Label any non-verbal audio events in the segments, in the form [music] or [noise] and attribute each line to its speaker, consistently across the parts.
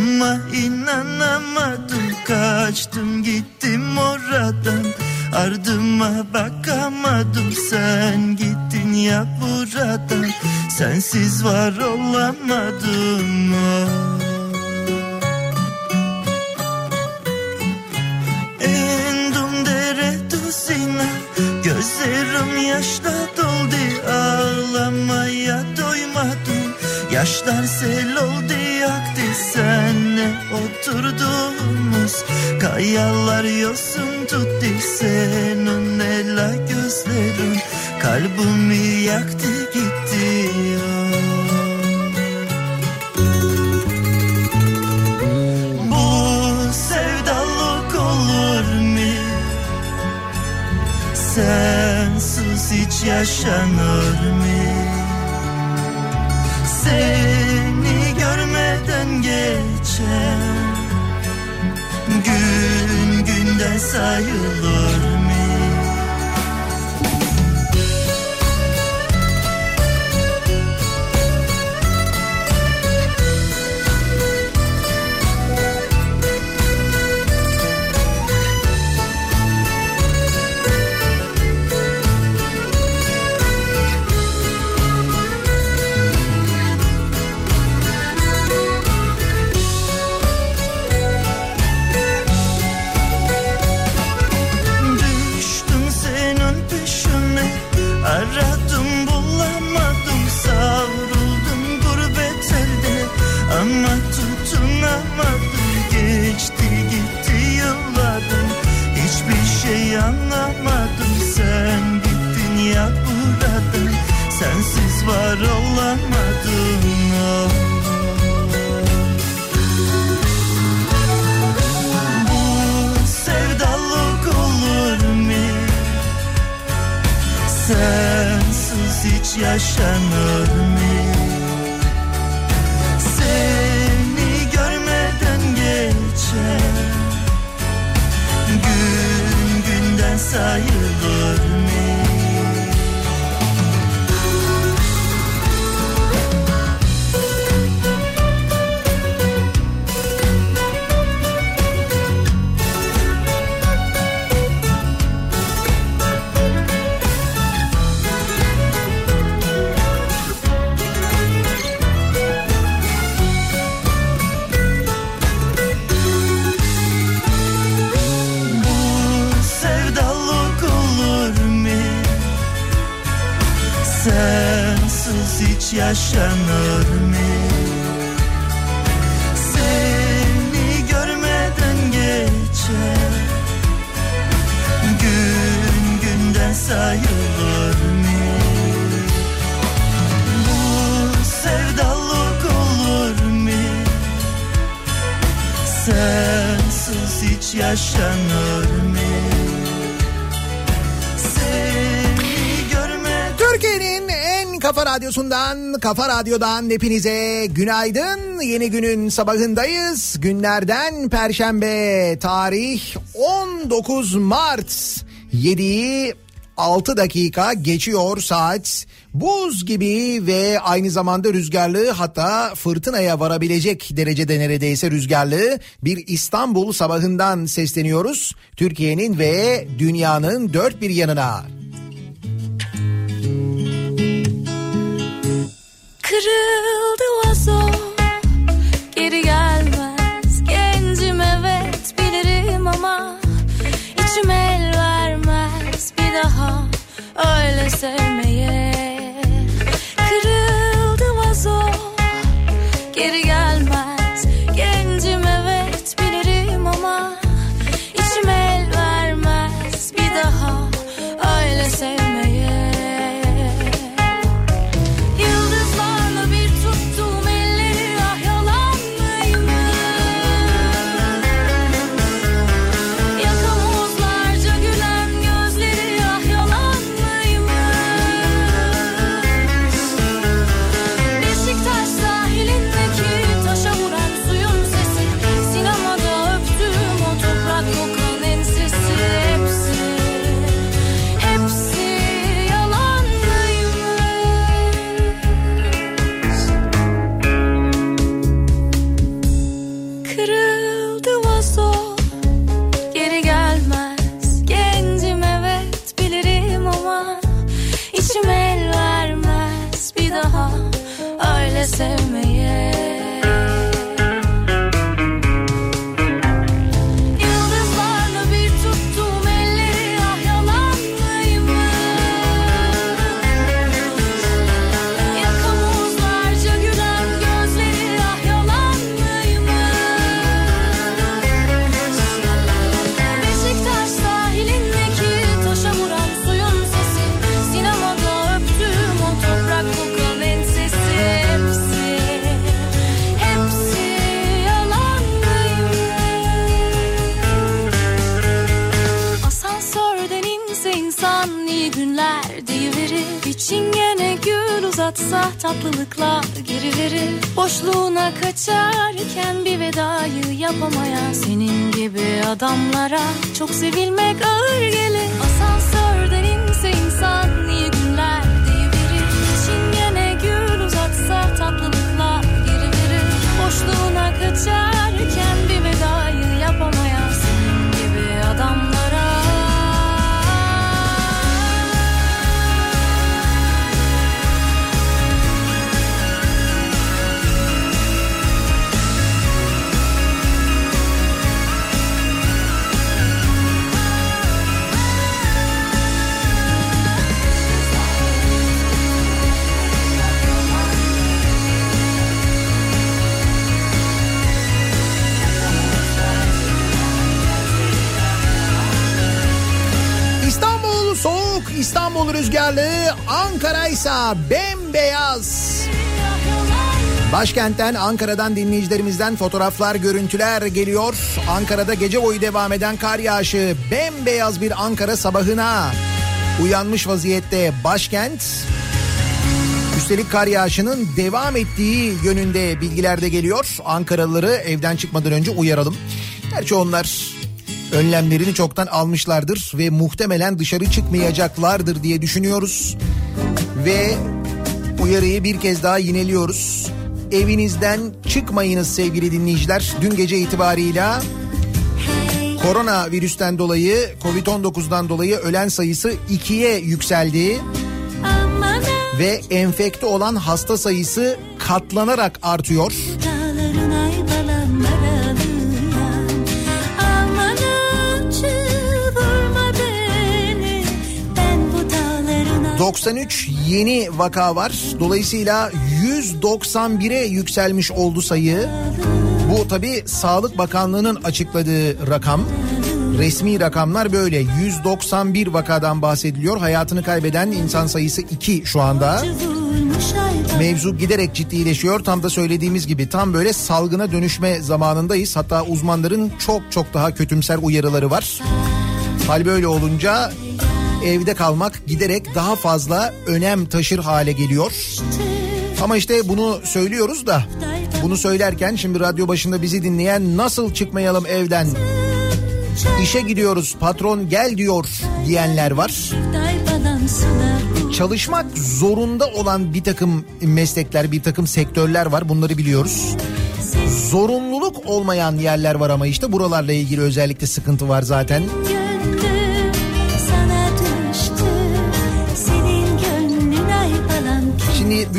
Speaker 1: ama inanamadım yaşanır mı? Seni görmeden geçer Gün günden sayılır mı? Bu sevdalık olur mu? Sensiz hiç yaşanır
Speaker 2: radyosundan, kafa radyodan hepinize günaydın. Yeni günün sabahındayız. Günlerden Perşembe, tarih 19 Mart. 7'yi 6 dakika geçiyor saat. Buz gibi ve aynı zamanda rüzgarlı hatta fırtınaya varabilecek derecede neredeyse rüzgarlı bir İstanbul sabahından sesleniyoruz. Türkiye'nin ve dünyanın dört bir yanına.
Speaker 3: Kırıldı vazo. Geri gelmez. Gencim evet bilirim ama içim el vermez. Bir daha öyle sevmeye uzatsa tatlılıkla geri verir Boşluğuna kaçarken bir vedayı yapamayan Senin gibi adamlara çok sevilmek ağır gelir. Asansörden inse insan iyi günler diyebilir. Çingene gül uzatsa tatlılıkla geri verir Boşluğuna kaçarken bir vedayı
Speaker 2: Soğuk, İstanbul rüzgarlı, Ankara ise bembeyaz. Başkentten Ankara'dan dinleyicilerimizden fotoğraflar, görüntüler geliyor. Ankara'da gece boyu devam eden kar yağışı bembeyaz bir Ankara sabahına uyanmış vaziyette başkent. Üstelik kar yağışının devam ettiği yönünde bilgiler de geliyor. Ankaralıları evden çıkmadan önce uyaralım. Gerçi onlar önlemlerini çoktan almışlardır ve muhtemelen dışarı çıkmayacaklardır diye düşünüyoruz. Ve uyarıyı bir kez daha yineliyoruz. Evinizden çıkmayınız sevgili dinleyiciler. Dün gece itibarıyla korona virüsten dolayı Covid-19'dan dolayı ölen sayısı ikiye yükseldi
Speaker 3: Aman
Speaker 2: ve enfekte olan hasta sayısı katlanarak artıyor.
Speaker 3: dağların
Speaker 2: 93 yeni vaka var. Dolayısıyla 191'e yükselmiş oldu sayı. Bu tabi Sağlık Bakanlığı'nın açıkladığı rakam. Resmi rakamlar böyle. 191 vakadan bahsediliyor. Hayatını kaybeden insan sayısı 2 şu anda. Mevzu giderek ciddileşiyor. Tam da söylediğimiz gibi tam böyle salgına dönüşme zamanındayız. Hatta uzmanların çok çok daha kötümser uyarıları var. Hal böyle olunca evde kalmak giderek daha fazla önem taşır hale geliyor. Ama işte bunu söylüyoruz da bunu söylerken şimdi radyo başında bizi dinleyen nasıl çıkmayalım evden işe gidiyoruz patron gel diyor diyenler var. Çalışmak zorunda olan bir takım meslekler bir takım sektörler var bunları biliyoruz. Zorunluluk olmayan yerler var ama işte buralarla ilgili özellikle sıkıntı var zaten.
Speaker 3: gönlüm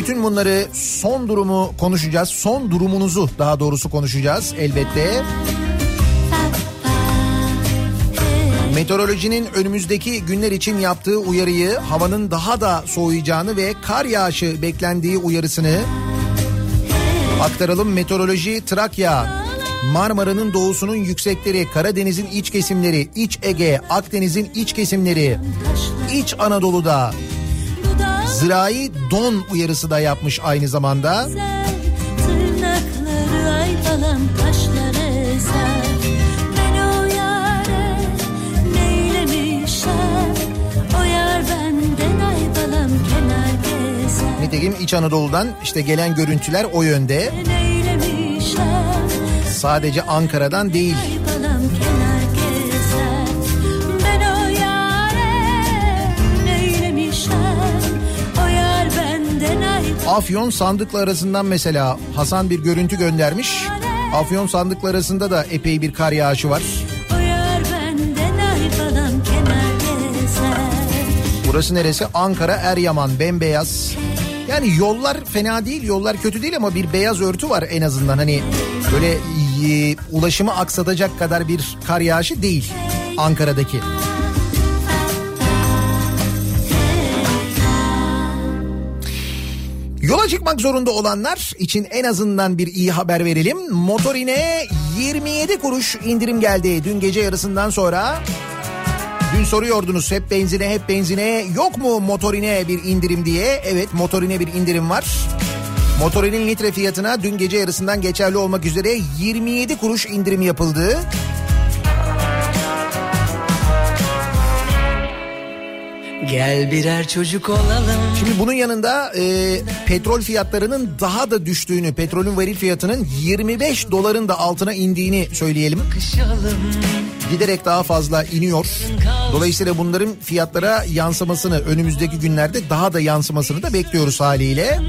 Speaker 2: bütün bunları son durumu konuşacağız. Son durumunuzu daha doğrusu konuşacağız elbette. Meteorolojinin önümüzdeki günler için yaptığı uyarıyı havanın daha da soğuyacağını ve kar yağışı beklendiği uyarısını aktaralım. Meteoroloji Trakya, Marmara'nın doğusunun yüksekleri, Karadeniz'in iç kesimleri, İç Ege, Akdeniz'in iç kesimleri, İç Anadolu'da zirai don uyarısı da yapmış aynı zamanda. Nitekim İç Anadolu'dan işte gelen görüntüler o yönde. Sadece Ankara'dan değil.
Speaker 3: ay
Speaker 2: Afyon sandıkla arasından mesela Hasan bir görüntü göndermiş. Afyon sandıkla arasında da epey bir kar yağışı var. Burası neresi? Ankara Eryaman bembeyaz. Yani yollar fena değil, yollar kötü değil ama bir beyaz örtü var en azından. Hani böyle e, ulaşımı aksatacak kadar bir kar yağışı değil Ankara'daki. Yola çıkmak zorunda olanlar için en azından bir iyi haber verelim. Motorine 27 kuruş indirim geldi dün gece yarısından sonra. Dün soruyordunuz hep benzine hep benzine yok mu motorine bir indirim diye. Evet motorine bir indirim var. Motorinin litre fiyatına dün gece yarısından geçerli olmak üzere 27 kuruş indirim yapıldı.
Speaker 4: Gel birer çocuk olalım.
Speaker 2: Şimdi bunun yanında e, petrol fiyatlarının daha da düştüğünü, petrolün varil fiyatının 25 doların da altına indiğini söyleyelim. Giderek daha fazla iniyor. Dolayısıyla bunların fiyatlara yansımasını önümüzdeki günlerde daha da yansımasını da bekliyoruz haliyle.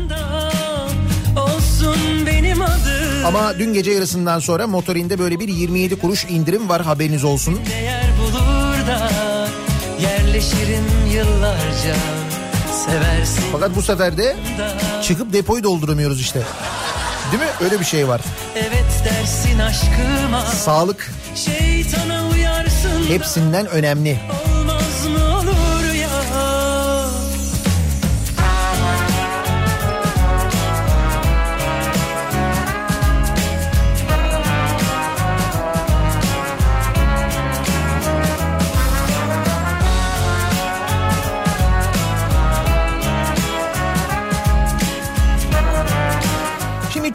Speaker 2: Ama dün gece yarısından sonra motorinde böyle bir 27 kuruş indirim var haberiniz olsun.
Speaker 4: Değer bulur da yerleşirim yıllarca. Seversin
Speaker 2: Fakat bu sefer de çıkıp depoyu dolduramıyoruz işte. Değil mi? Öyle bir şey var.
Speaker 4: evet dersin aşkıma.
Speaker 2: Sağlık
Speaker 4: Şeytana uyarsın
Speaker 2: hepsinden önemli.
Speaker 4: olmaz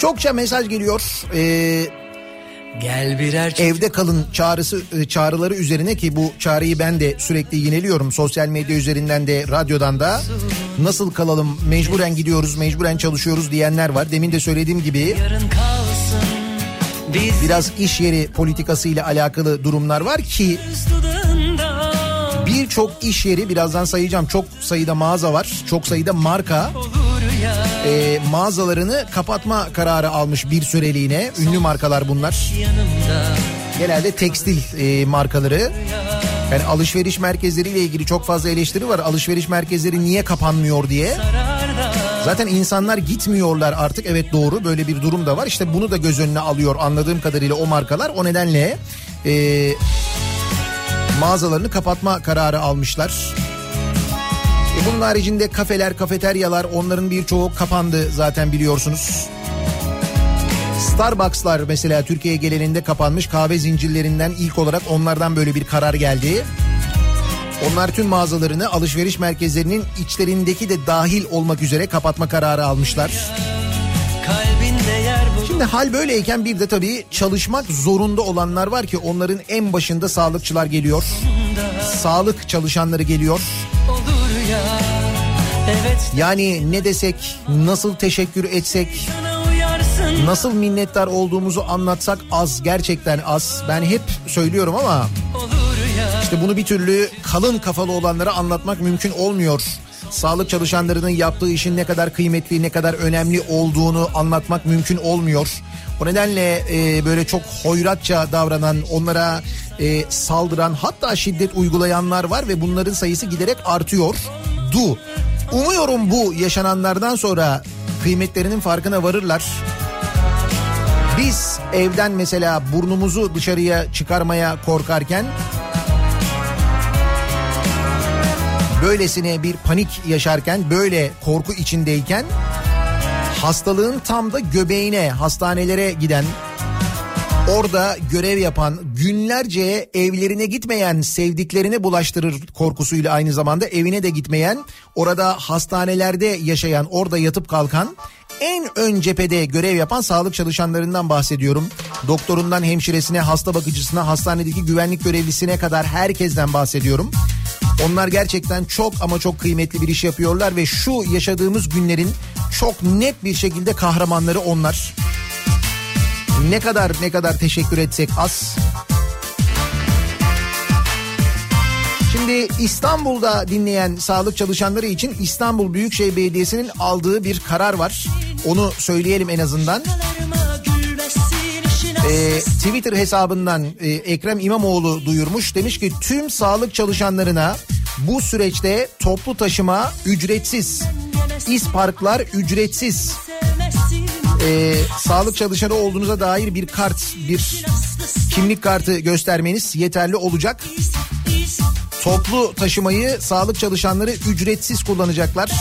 Speaker 2: çokça mesaj geliyor. Ee,
Speaker 4: Gel birer
Speaker 2: evde kalın çağrısı e, çağrıları üzerine ki bu çağrıyı ben de sürekli yineliyorum. Sosyal medya üzerinden de radyodan da. Nasıl kalalım? Mecburen gidiyoruz mecburen çalışıyoruz diyenler var. Demin de söylediğim gibi biraz iş yeri politikası ile alakalı durumlar var ki birçok iş yeri birazdan sayacağım çok sayıda mağaza var çok sayıda marka. E, mağazalarını kapatma kararı almış bir süreliğine ünlü markalar bunlar genelde tekstil e, markaları. Yani alışveriş merkezleriyle ilgili çok fazla eleştiri var. Alışveriş merkezleri niye kapanmıyor diye. Zaten insanlar gitmiyorlar artık. Evet doğru böyle bir durum da var. İşte bunu da göz önüne alıyor anladığım kadarıyla o markalar. O nedenle e, mağazalarını kapatma kararı almışlar. E, bunun haricinde kafeler, kafeteryalar onların birçoğu kapandı zaten biliyorsunuz. Starbucks'lar mesela Türkiye genelinde kapanmış kahve zincirlerinden ilk olarak onlardan böyle bir karar geldi. Onlar tüm mağazalarını alışveriş merkezlerinin içlerindeki de dahil olmak üzere kapatma kararı almışlar. Şimdi hal böyleyken bir de tabii çalışmak zorunda olanlar var ki onların en başında sağlıkçılar geliyor. Sağlık çalışanları geliyor. Yani ne desek, nasıl teşekkür etsek, nasıl minnettar olduğumuzu anlatsak az gerçekten az. Ben hep söylüyorum ama işte bunu bir türlü kalın kafalı olanlara anlatmak mümkün olmuyor. Sağlık çalışanlarının yaptığı işin ne kadar kıymetli, ne kadar önemli olduğunu anlatmak mümkün olmuyor. O nedenle e, böyle çok hoyratça davranan, onlara e, saldıran hatta şiddet uygulayanlar var ve bunların sayısı giderek artıyor. Du. Umuyorum bu yaşananlardan sonra kıymetlerinin farkına varırlar. Biz evden mesela burnumuzu dışarıya çıkarmaya korkarken böylesine bir panik yaşarken böyle korku içindeyken hastalığın tam da göbeğine hastanelere giden orada görev yapan günlerce evlerine gitmeyen sevdiklerine bulaştırır korkusuyla aynı zamanda evine de gitmeyen orada hastanelerde yaşayan orada yatıp kalkan en ön cephede görev yapan sağlık çalışanlarından bahsediyorum. Doktorundan hemşiresine, hasta bakıcısına, hastanedeki güvenlik görevlisine kadar herkesten bahsediyorum. Onlar gerçekten çok ama çok kıymetli bir iş yapıyorlar ve şu yaşadığımız günlerin çok net bir şekilde kahramanları onlar. Ne kadar ne kadar teşekkür etsek az. Şimdi İstanbul'da dinleyen sağlık çalışanları için İstanbul Büyükşehir Belediyesi'nin aldığı bir karar var. Onu söyleyelim en azından. Ee, Twitter hesabından e, Ekrem İmamoğlu duyurmuş. Demiş ki tüm sağlık çalışanlarına bu süreçte toplu taşıma ücretsiz. İsparklar ücretsiz. Ee, sağlık çalışanı olduğunuza dair bir kart, bir kimlik kartı göstermeniz yeterli olacak. Toplu taşımayı sağlık çalışanları ücretsiz kullanacaklar.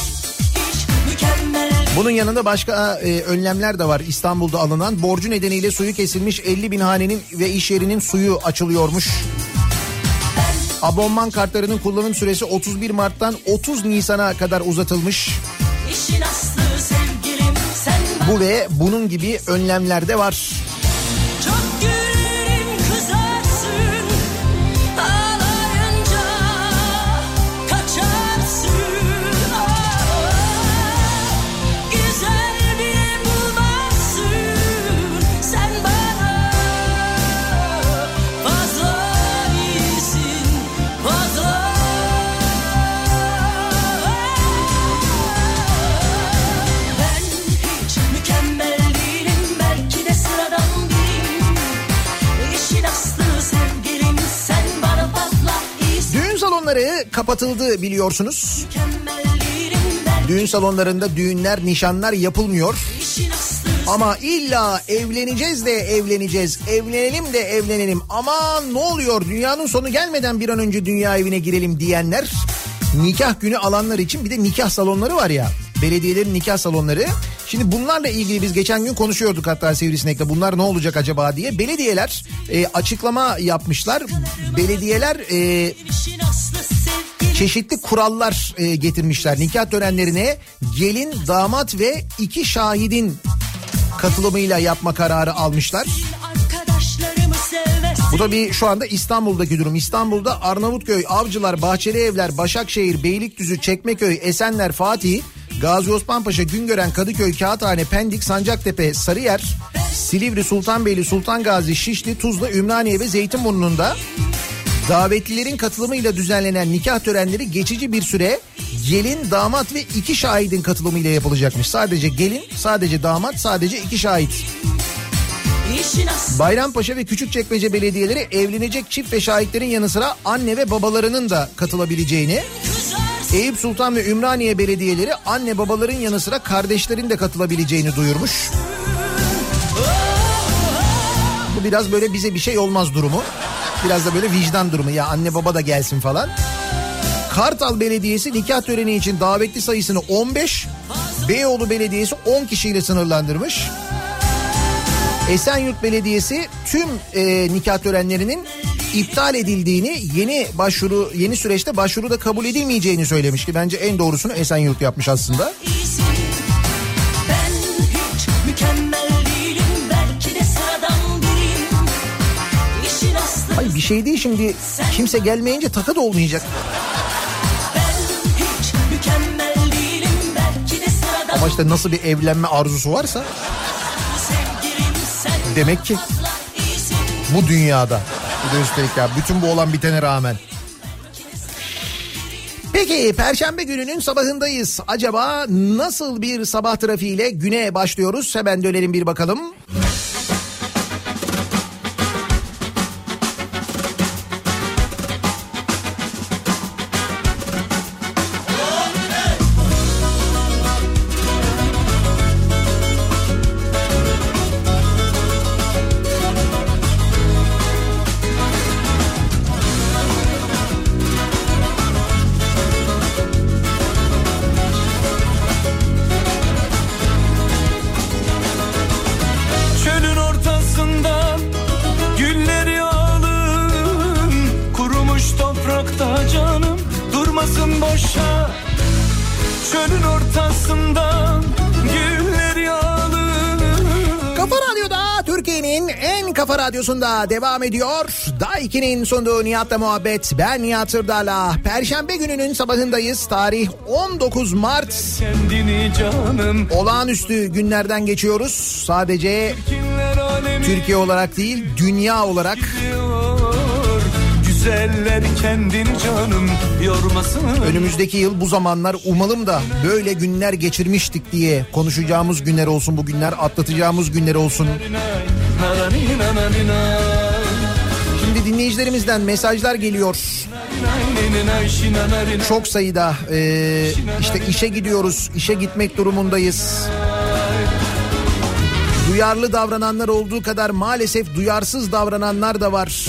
Speaker 2: Bunun yanında başka e, önlemler de var İstanbul'da alınan. Borcu nedeniyle suyu kesilmiş 50 bin hanenin ve iş yerinin suyu açılıyormuş. Abonman kartlarının kullanım süresi 31 Mart'tan 30 Nisan'a kadar uzatılmış.
Speaker 1: Sevgilim
Speaker 2: Bu ve bunun gibi önlemler de var. Salonları kapatıldı biliyorsunuz. Düğün salonlarında düğünler, nişanlar yapılmıyor. Ama illa evleneceğiz de evleneceğiz, evlenelim de evlenelim. Aman ne oluyor dünyanın sonu gelmeden bir an önce dünya evine girelim diyenler nikah günü alanlar için bir de nikah salonları var ya. Belediyelerin nikah salonları. Şimdi bunlarla ilgili biz geçen gün konuşuyorduk hatta Sivrisinek'te bunlar ne olacak acaba diye. Belediyeler e, açıklama yapmışlar. Belediyeler e, çeşitli kurallar e, getirmişler. Nikah törenlerine gelin, damat ve iki şahidin katılımıyla yapma kararı almışlar. Bu tabii şu anda İstanbul'daki durum. İstanbul'da Arnavutköy, Avcılar, Bahçeli Evler, Başakşehir, Beylikdüzü, Çekmeköy, Esenler, Fatih, Gazi Osman Paşa, Güngören, Kadıköy, Kağıthane, Pendik, Sancaktepe, Sarıyer, Silivri, Sultanbeyli, Sultan Gazi, Şişli, Tuzla, Ümraniye ve Zeytinburnu'nda davetlilerin katılımıyla düzenlenen nikah törenleri geçici bir süre gelin, damat ve iki şahidin katılımıyla yapılacakmış. Sadece gelin, sadece damat, sadece iki şahit. Bayrampaşa ve Küçükçekmece belediyeleri evlenecek çift ve şahitlerin yanı sıra anne ve babalarının da katılabileceğini, Eyüp Sultan ve Ümraniye belediyeleri anne babaların yanı sıra kardeşlerin de katılabileceğini duyurmuş. Bu biraz böyle bize bir şey olmaz durumu. Biraz da böyle vicdan durumu ya anne baba da gelsin falan. Kartal Belediyesi nikah töreni için davetli sayısını 15, Beyoğlu Belediyesi 10 kişiyle sınırlandırmış. Esenyurt Belediyesi tüm e, nikah törenlerinin iptal edildiğini, yeni başvuru yeni süreçte başvuruda kabul edilmeyeceğini söylemiş ki bence en doğrusunu Esenyurt yapmış aslında.
Speaker 1: iyisin Ben hiç mükemmel değilim Belki de sıradan biriyim İşin aslı
Speaker 2: Ay bir şey değil şimdi kimse gelmeyince takı da olmayacak. Ama işte nasıl bir evlenme arzusu varsa demek ki bu dünyada. Bir de üstelik ya bütün bu olan bitene rağmen. Peki Perşembe gününün sabahındayız. Acaba nasıl bir sabah trafiğiyle güne başlıyoruz? Hemen dönelim bir bakalım. Radyosunda devam ediyor. Daiki'nin sunduğu Nihat'la muhabbet. Ben Nihat Sırdar'la. Perşembe gününün sabahındayız. Tarih 19 Mart. Olağanüstü günlerden geçiyoruz. Sadece Türkiye olarak değil dünya olarak
Speaker 4: Güzeller kendini canım yormasın
Speaker 2: önümüzdeki yıl bu zamanlar umalım da böyle günler geçirmiştik diye konuşacağımız günler olsun bu günler atlatacağımız günler olsun. Şimdi dinleyicilerimizden mesajlar geliyor. Çok sayıda e, işte işe gidiyoruz, işe gitmek durumundayız. Duyarlı davrananlar olduğu kadar maalesef duyarsız davrananlar da var.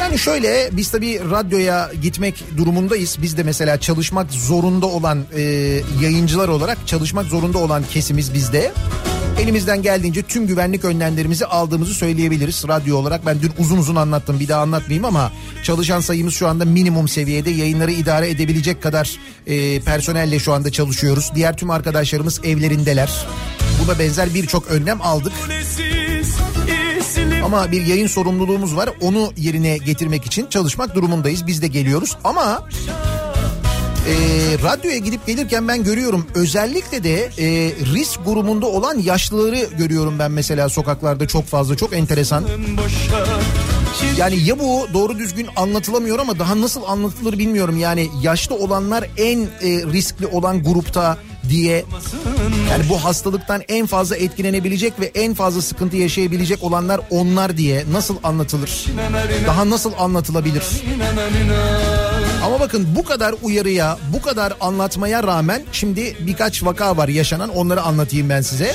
Speaker 2: Yani şöyle biz tabii radyoya gitmek durumundayız. Biz de mesela çalışmak zorunda olan e, yayıncılar olarak çalışmak zorunda olan kesimiz bizde. Elimizden geldiğince tüm güvenlik önlemlerimizi aldığımızı söyleyebiliriz radyo olarak. Ben dün uzun uzun anlattım bir daha anlatmayayım ama çalışan sayımız şu anda minimum seviyede. Yayınları idare edebilecek kadar e, personelle şu anda çalışıyoruz. Diğer tüm arkadaşlarımız evlerindeler. Buna benzer birçok önlem aldık. Ama bir yayın sorumluluğumuz var. Onu yerine getirmek için çalışmak durumundayız. Biz de geliyoruz ama e, radyoya gidip gelirken ben görüyorum özellikle de e, risk grubunda olan yaşlıları görüyorum ben mesela sokaklarda çok fazla çok enteresan. Yani ya bu doğru düzgün anlatılamıyor ama daha nasıl anlatılır bilmiyorum. Yani yaşlı olanlar en e, riskli olan grupta diye yani bu hastalıktan en fazla etkilenebilecek ve en fazla sıkıntı yaşayabilecek olanlar onlar diye nasıl anlatılır? Daha nasıl anlatılabilir? Ama bakın bu kadar uyarıya, bu kadar anlatmaya rağmen şimdi birkaç vaka var yaşanan onları anlatayım ben size.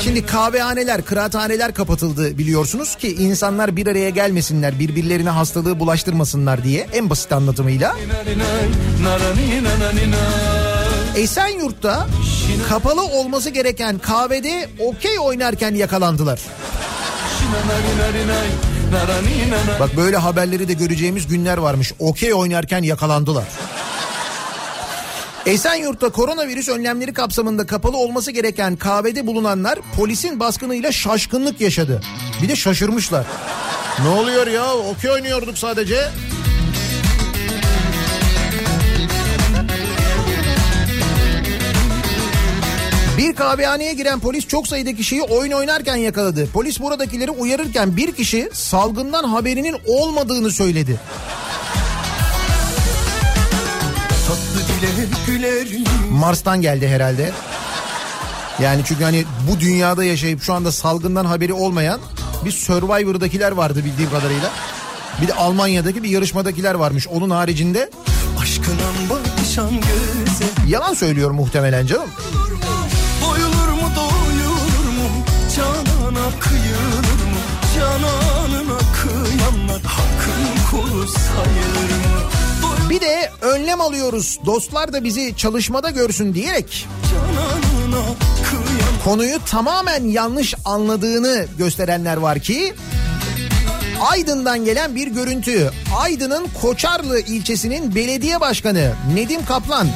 Speaker 2: Şimdi kahvehaneler, kıraathaneler kapatıldı biliyorsunuz ki insanlar bir araya gelmesinler, birbirlerine hastalığı bulaştırmasınlar diye en basit anlatımıyla. Esenyurt'ta kapalı olması gereken kahvede okey oynarken yakalandılar. Bak böyle haberleri de göreceğimiz günler varmış. Okey oynarken yakalandılar. Esenyurt'ta koronavirüs önlemleri kapsamında kapalı olması gereken kahvede bulunanlar polisin baskınıyla şaşkınlık yaşadı. Bir de şaşırmışlar. Ne oluyor ya? Okey oynuyorduk sadece. Bir kahvehaneye giren polis çok sayıda kişiyi oyun oynarken yakaladı. Polis buradakileri uyarırken bir kişi salgından haberinin olmadığını söyledi. Mars'tan geldi herhalde. Yani çünkü hani bu dünyada yaşayıp şu anda salgından haberi olmayan bir Survivor'dakiler vardı bildiğim kadarıyla. Bir de Almanya'daki bir yarışmadakiler varmış. Onun haricinde yalan söylüyor muhtemelen canım. Bir de önlem alıyoruz. Dostlar da bizi çalışmada görsün diyerek konuyu tamamen yanlış anladığını gösterenler var ki Aydın'dan gelen bir görüntü. Aydın'ın Koçarlı ilçesinin belediye başkanı Nedim Kaplan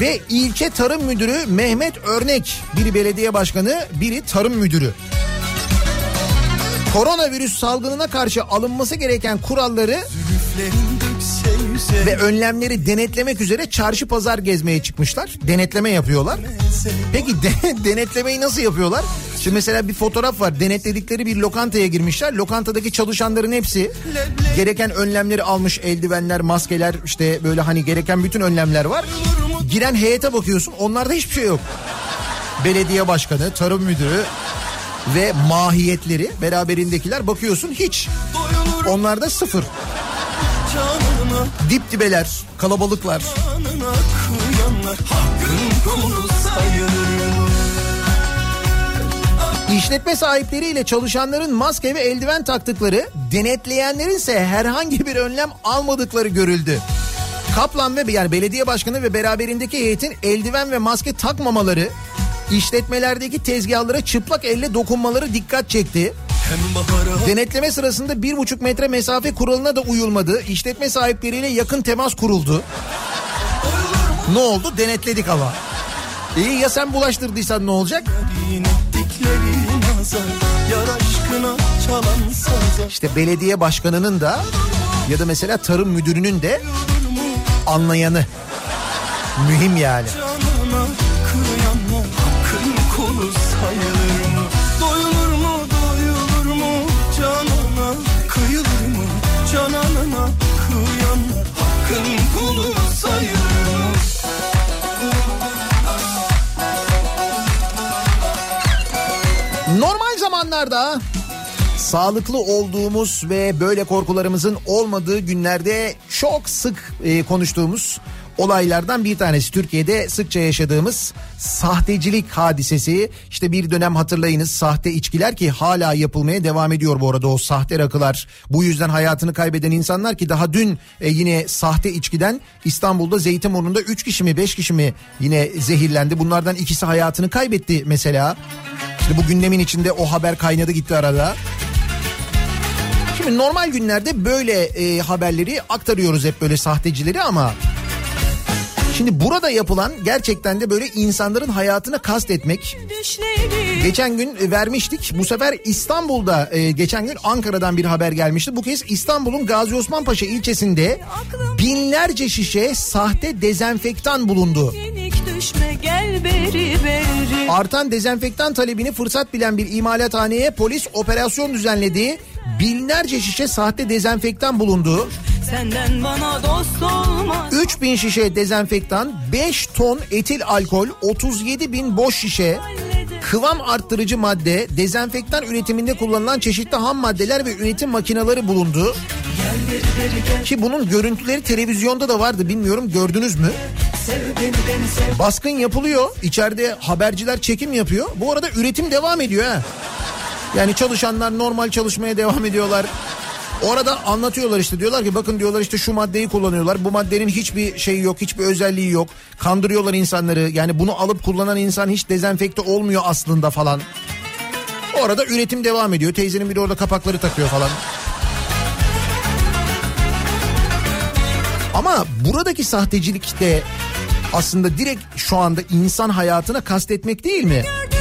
Speaker 2: ve ilçe tarım müdürü Mehmet Örnek. Biri belediye başkanı, biri tarım müdürü. Koronavirüs salgınına karşı alınması gereken kuralları ve önlemleri denetlemek üzere çarşı pazar gezmeye çıkmışlar. Denetleme yapıyorlar. Peki de- [laughs] denetlemeyi nasıl yapıyorlar? Şimdi mesela bir fotoğraf var. Denetledikleri bir lokantaya girmişler. Lokantadaki çalışanların hepsi gereken önlemleri almış. Eldivenler, maskeler işte böyle hani gereken bütün önlemler var. Giren heyete bakıyorsun. Onlarda hiçbir şey yok. Belediye başkanı, tarım müdürü ve mahiyetleri beraberindekiler bakıyorsun hiç.
Speaker 5: Doyulur
Speaker 2: Onlarda sıfır. Dip dibeler, kalabalıklar. İşletme sahipleriyle çalışanların maske ve eldiven taktıkları, denetleyenlerin ise herhangi bir önlem almadıkları görüldü. Kaplan ve yani belediye başkanı ve beraberindeki heyetin eldiven ve maske takmamaları, işletmelerdeki tezgahlara çıplak elle dokunmaları dikkat çekti. Denetleme sırasında bir buçuk metre mesafe kuralına da uyulmadı. İşletme sahipleriyle yakın temas kuruldu. Ne oldu? Denetledik ama. İyi ya sen bulaştırdıysan ne olacak? İşte belediye başkanının da ya da mesela tarım müdürünün de anlayanı. Mühim yani. Sağlıklı olduğumuz ve böyle korkularımızın olmadığı günlerde çok sık e, konuştuğumuz olaylardan bir tanesi Türkiye'de sıkça yaşadığımız sahtecilik hadisesi. İşte bir dönem hatırlayınız sahte içkiler ki hala yapılmaya devam ediyor bu arada o sahte rakılar. Bu yüzden hayatını kaybeden insanlar ki daha dün e, yine sahte içkiden İstanbul'da Zeytinburnu'nda 3 kişi mi 5 kişi mi yine zehirlendi. Bunlardan ikisi hayatını kaybetti mesela. İşte bu gündemin içinde o haber kaynadı gitti arada. Şimdi normal günlerde böyle e, haberleri aktarıyoruz hep böyle sahtecileri ama Şimdi burada yapılan gerçekten de böyle insanların hayatına kastetmek. Geçen gün vermiştik. Bu sefer İstanbul'da e, geçen gün Ankara'dan bir haber gelmişti. Bu kez İstanbul'un Gazi Osman Paşa ilçesinde binlerce şişe sahte dezenfektan bulundu. Artan dezenfektan talebini fırsat bilen bir imalathaneye polis operasyon düzenledi. Binlerce şişe sahte dezenfektan bulundu.
Speaker 3: Senden bana dost olmaz.
Speaker 2: 3000 şişe dezenfektan, 5 ton etil alkol, 37 bin boş şişe, kıvam arttırıcı madde, dezenfektan üretiminde kullanılan çeşitli ham maddeler ve üretim makineleri bulundu. Ki bunun görüntüleri televizyonda da vardı bilmiyorum gördünüz mü? Baskın yapılıyor. İçeride haberciler çekim yapıyor. Bu arada üretim devam ediyor ha. Yani çalışanlar normal çalışmaya devam ediyorlar. Orada anlatıyorlar işte diyorlar ki bakın diyorlar işte şu maddeyi kullanıyorlar. Bu maddenin hiçbir şeyi yok, hiçbir özelliği yok. Kandırıyorlar insanları. Yani bunu alıp kullanan insan hiç dezenfekte olmuyor aslında falan. Orada üretim devam ediyor. Teyzenin biri orada kapakları takıyor falan. Ama buradaki sahtecilik de aslında direkt şu anda insan hayatına kastetmek değil mi?
Speaker 3: Gördün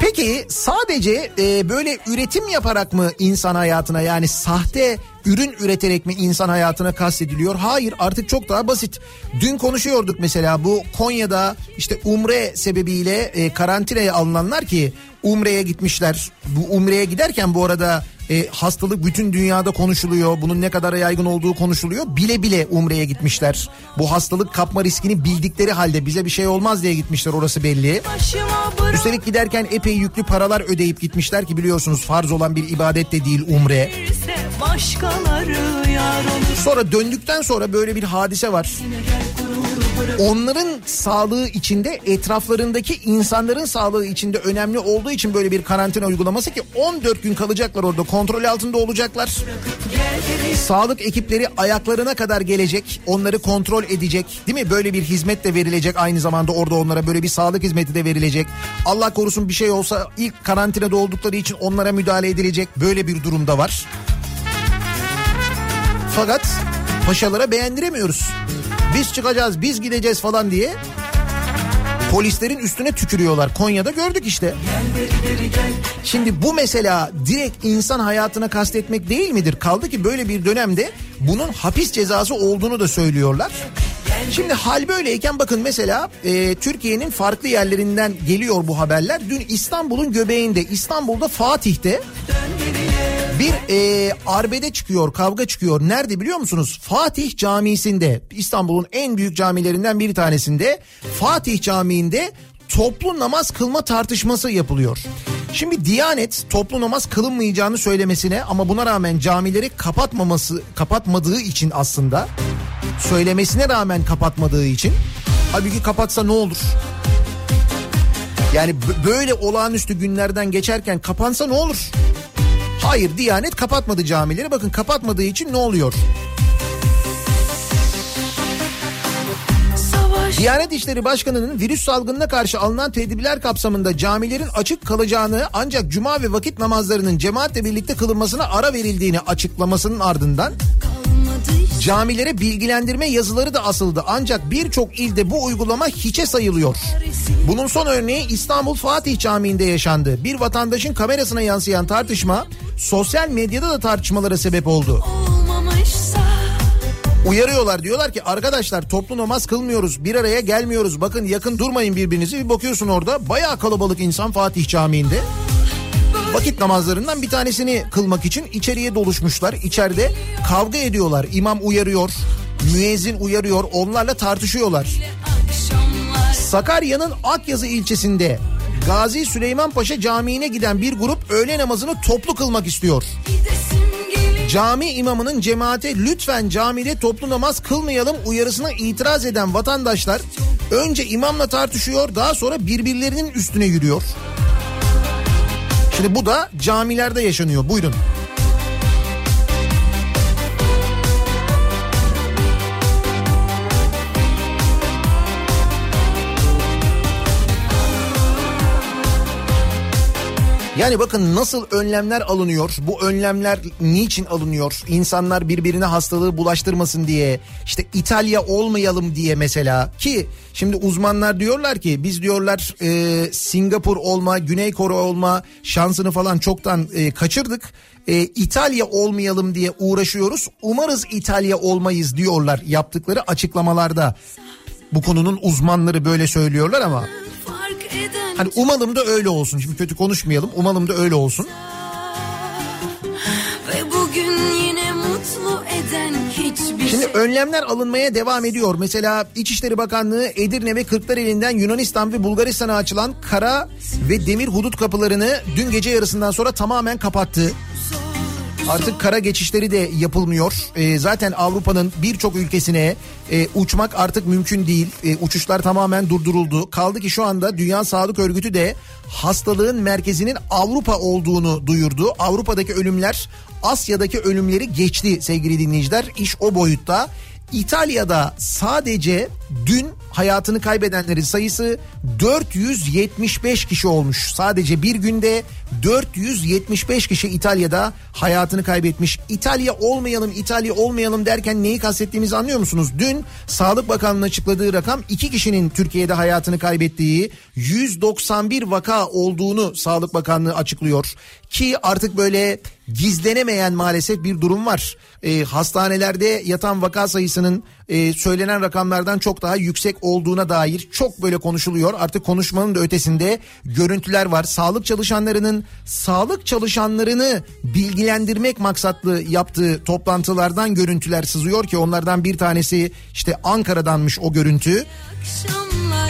Speaker 2: Peki sadece e, böyle üretim yaparak mı insan hayatına yani sahte ürün üreterek mi insan hayatına kastediliyor? Hayır artık çok daha basit. Dün konuşuyorduk mesela bu Konya'da işte umre sebebiyle e, karantinaya alınanlar ki umreye gitmişler. Bu umreye giderken bu arada e, hastalık bütün dünyada konuşuluyor. Bunun ne kadar yaygın olduğu konuşuluyor. Bile bile umreye gitmişler. Bu hastalık kapma riskini bildikleri halde bize bir şey olmaz diye gitmişler orası belli. Üstelik giderken epey yüklü paralar ödeyip gitmişler ki biliyorsunuz farz olan bir ibadet de değil umre. Sonra döndükten sonra böyle bir hadise var. Onların sağlığı içinde etraflarındaki insanların sağlığı içinde önemli olduğu için böyle bir karantina uygulaması ki 14 gün kalacaklar orada kontrol altında olacaklar. Sağlık ekipleri ayaklarına kadar gelecek onları kontrol edecek değil mi böyle bir hizmet de verilecek aynı zamanda orada onlara böyle bir sağlık hizmeti de verilecek. Allah korusun bir şey olsa ilk karantinada oldukları için onlara müdahale edilecek böyle bir durumda var. Fakat paşalara beğendiremiyoruz. Biz çıkacağız, biz gideceğiz falan diye polislerin üstüne tükürüyorlar. Konya'da gördük işte. Şimdi bu mesela direkt insan hayatına kastetmek değil midir? Kaldı ki böyle bir dönemde bunun hapis cezası olduğunu da söylüyorlar. Şimdi hal böyleyken bakın mesela e, Türkiye'nin farklı yerlerinden geliyor bu haberler. Dün İstanbul'un göbeğinde, İstanbul'da Fatih'te bir e, arbede çıkıyor, kavga çıkıyor. Nerede biliyor musunuz? Fatih Camisi'nde. İstanbul'un en büyük camilerinden bir tanesinde. Fatih Camii'nde toplu namaz kılma tartışması yapılıyor. Şimdi Diyanet toplu namaz kılınmayacağını söylemesine ama buna rağmen camileri kapatmaması kapatmadığı için aslında söylemesine rağmen kapatmadığı için halbuki kapatsa ne olur? Yani böyle olağanüstü günlerden geçerken kapansa ne olur? Hayır Diyanet kapatmadı camileri. Bakın kapatmadığı için ne oluyor? Diyanet İşleri Başkanı'nın virüs salgınına karşı alınan tedbirler kapsamında camilerin açık kalacağını ancak cuma ve vakit namazlarının cemaatle birlikte kılınmasına ara verildiğini açıklamasının ardından. Camilere bilgilendirme yazıları da asıldı. Ancak birçok ilde bu uygulama hiçe sayılıyor. Bunun son örneği İstanbul Fatih Camii'nde yaşandı. Bir vatandaşın kamerasına yansıyan tartışma sosyal medyada da tartışmalara sebep oldu. Uyarıyorlar diyorlar ki arkadaşlar toplu namaz kılmıyoruz bir araya gelmiyoruz bakın yakın durmayın birbirinizi bir bakıyorsun orada bayağı kalabalık insan Fatih Camii'nde vakit namazlarından bir tanesini kılmak için içeriye doluşmuşlar içeride kavga ediyorlar imam uyarıyor müezzin uyarıyor onlarla tartışıyorlar Sakarya'nın Akyazı ilçesinde Gazi Süleyman Paşa Camii'ne giden bir grup öğle namazını toplu kılmak istiyor. Cami imamının cemaate lütfen camide toplu namaz kılmayalım uyarısına itiraz eden vatandaşlar önce imamla tartışıyor daha sonra birbirlerinin üstüne yürüyor. Şimdi bu da camilerde yaşanıyor buyurun. Yani bakın nasıl önlemler alınıyor. Bu önlemler niçin alınıyor? İnsanlar birbirine hastalığı bulaştırmasın diye. İşte İtalya olmayalım diye mesela. Ki şimdi uzmanlar diyorlar ki biz diyorlar e, Singapur olma, Güney Kore olma şansını falan çoktan e, kaçırdık. E, İtalya olmayalım diye uğraşıyoruz. Umarız İtalya olmayız diyorlar yaptıkları açıklamalarda. bu konunun uzmanları böyle söylüyorlar ama hani umalım da öyle olsun. Şimdi kötü konuşmayalım. Umalım da öyle olsun.
Speaker 3: Ve bugün yine mutlu eden hiçbir
Speaker 2: Şimdi önlemler alınmaya devam ediyor. Mesela İçişleri Bakanlığı Edirne ve Kırklareli'nden Yunanistan ve Bulgaristan'a açılan kara ve demir hudut kapılarını dün gece yarısından sonra tamamen kapattı. Artık kara geçişleri de yapılmıyor. Ee, zaten Avrupa'nın birçok ülkesine e, uçmak artık mümkün değil. E, uçuşlar tamamen durduruldu. Kaldı ki şu anda Dünya Sağlık Örgütü de hastalığın merkezinin Avrupa olduğunu duyurdu. Avrupa'daki ölümler Asya'daki ölümleri geçti sevgili dinleyiciler. İş o boyutta. İtalya'da sadece dün hayatını kaybedenlerin sayısı 475 kişi olmuş. Sadece bir günde 475 kişi İtalya'da hayatını kaybetmiş. İtalya olmayalım, İtalya olmayalım derken neyi kastettiğimizi anlıyor musunuz? Dün Sağlık Bakanlığı'nın açıkladığı rakam iki kişinin Türkiye'de hayatını kaybettiği 191 vaka olduğunu Sağlık Bakanlığı açıklıyor. Ki artık böyle gizlenemeyen maalesef bir durum var. Ee, hastanelerde yatan vaka sayısının e, söylenen rakamlardan çok daha yüksek olduğuna dair çok böyle konuşuluyor. Artık konuşmanın da ötesinde görüntüler var. Sağlık çalışanlarının sağlık çalışanlarını bilgilendirmek maksatlı yaptığı toplantılardan görüntüler sızıyor ki onlardan bir tanesi işte Ankara'danmış o görüntü.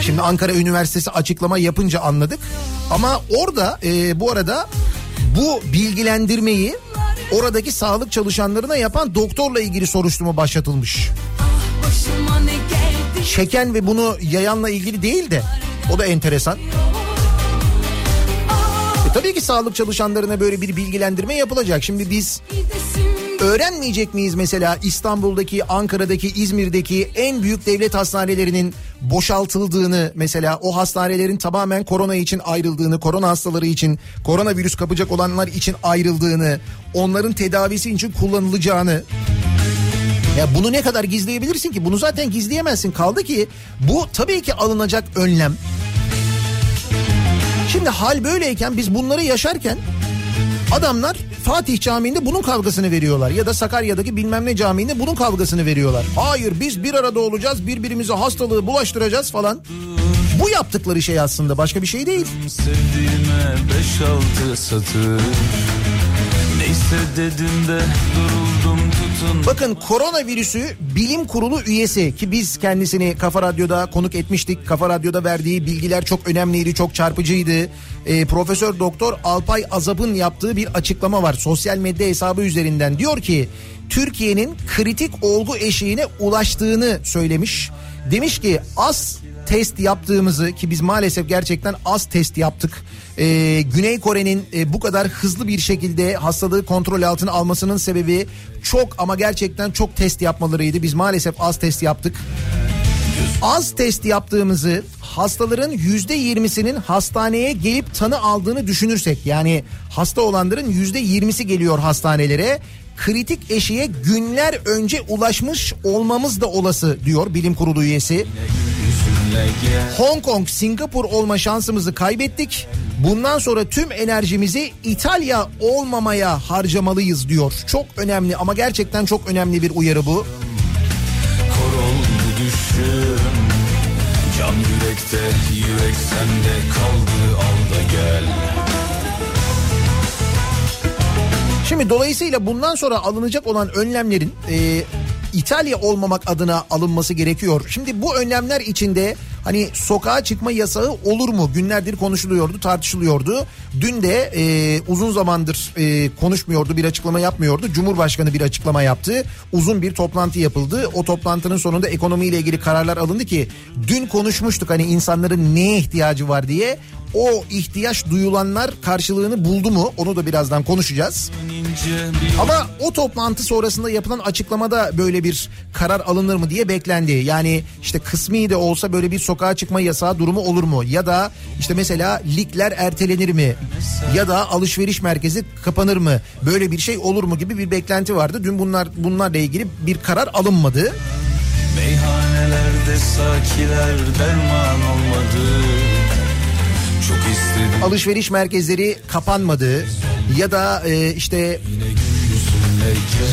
Speaker 2: Şimdi Ankara Üniversitesi açıklama yapınca anladık. Ama orada e, bu arada bu bilgilendirmeyi oradaki sağlık çalışanlarına yapan doktorla ilgili soruşturma başlatılmış. Çeken ve bunu yayanla ilgili değil de o da enteresan. E tabii ki sağlık çalışanlarına böyle bir bilgilendirme yapılacak. Şimdi biz öğrenmeyecek miyiz mesela İstanbul'daki, Ankara'daki, İzmir'deki en büyük devlet hastanelerinin boşaltıldığını mesela o hastanelerin tamamen korona için ayrıldığını, korona hastaları için, koronavirüs kapacak olanlar için ayrıldığını, onların tedavisi için kullanılacağını ya bunu ne kadar gizleyebilirsin ki? Bunu zaten gizleyemezsin. Kaldı ki bu tabii ki alınacak önlem. Şimdi hal böyleyken biz bunları yaşarken adamlar Fatih Camii'nde bunun kavgasını veriyorlar. Ya da Sakarya'daki bilmem ne camiinde bunun kavgasını veriyorlar. Hayır biz bir arada olacağız birbirimize hastalığı bulaştıracağız falan. Bu yaptıkları şey aslında başka bir şey değil.
Speaker 4: Sevdiğime beş altı satır Neyse dedim de duruldum
Speaker 2: Bakın koronavirüsü bilim kurulu üyesi ki biz kendisini Kafa Radyo'da konuk etmiştik. Kafa Radyo'da verdiği bilgiler çok önemliydi, çok çarpıcıydı. Ee, Profesör Doktor Alpay Azap'ın yaptığı bir açıklama var sosyal medya hesabı üzerinden. Diyor ki Türkiye'nin kritik olgu eşiğine ulaştığını söylemiş. Demiş ki az test yaptığımızı ki biz maalesef gerçekten az test yaptık. Ee, Güney Kore'nin e, bu kadar hızlı bir şekilde hastalığı kontrol altına almasının sebebi çok ama gerçekten çok test yapmalarıydı. Biz maalesef az test yaptık. Az test yaptığımızı hastaların yüzde yirmisinin hastaneye gelip tanı aldığını düşünürsek yani hasta olanların yüzde yirmisi geliyor hastanelere kritik eşiğe günler önce ulaşmış olmamız da olası diyor bilim kurulu üyesi.
Speaker 4: yüzünle gel
Speaker 2: Hong Kong, Singapur olma şansımızı kaybettik. Bundan sonra tüm enerjimizi İtalya olmamaya harcamalıyız diyor. Çok önemli ama gerçekten çok önemli bir uyarı bu.
Speaker 4: Kor oldu düşüm Can yürekte yürek sende kaldı al da gel
Speaker 2: Şimdi dolayısıyla bundan sonra alınacak olan önlemlerin e, İtalya olmamak adına alınması gerekiyor. Şimdi bu önlemler içinde hani sokağa çıkma yasağı olur mu? Günlerdir konuşuluyordu, tartışılıyordu. Dün de e, uzun zamandır e, konuşmuyordu, bir açıklama yapmıyordu. Cumhurbaşkanı bir açıklama yaptı. Uzun bir toplantı yapıldı. O toplantının sonunda ekonomiyle ilgili kararlar alındı ki dün konuşmuştuk hani insanların neye ihtiyacı var diye. O ihtiyaç duyulanlar karşılığını buldu mu? Onu da birazdan konuşacağız. Ama o toplantı sonrasında yapılan açıklamada böyle bir karar alınır mı diye beklendi. Yani işte kısmi de olsa böyle bir sokağa çıkma yasağı durumu olur mu? Ya da işte mesela ligler ertelenir mi? Ya da alışveriş merkezi kapanır mı? Böyle bir şey olur mu gibi bir beklenti vardı. Dün bunlar bunlarla ilgili bir karar alınmadı.
Speaker 4: Meyhanelerde sakiler derman olmadı
Speaker 2: Alışveriş merkezleri kapanmadı. Ya da e, işte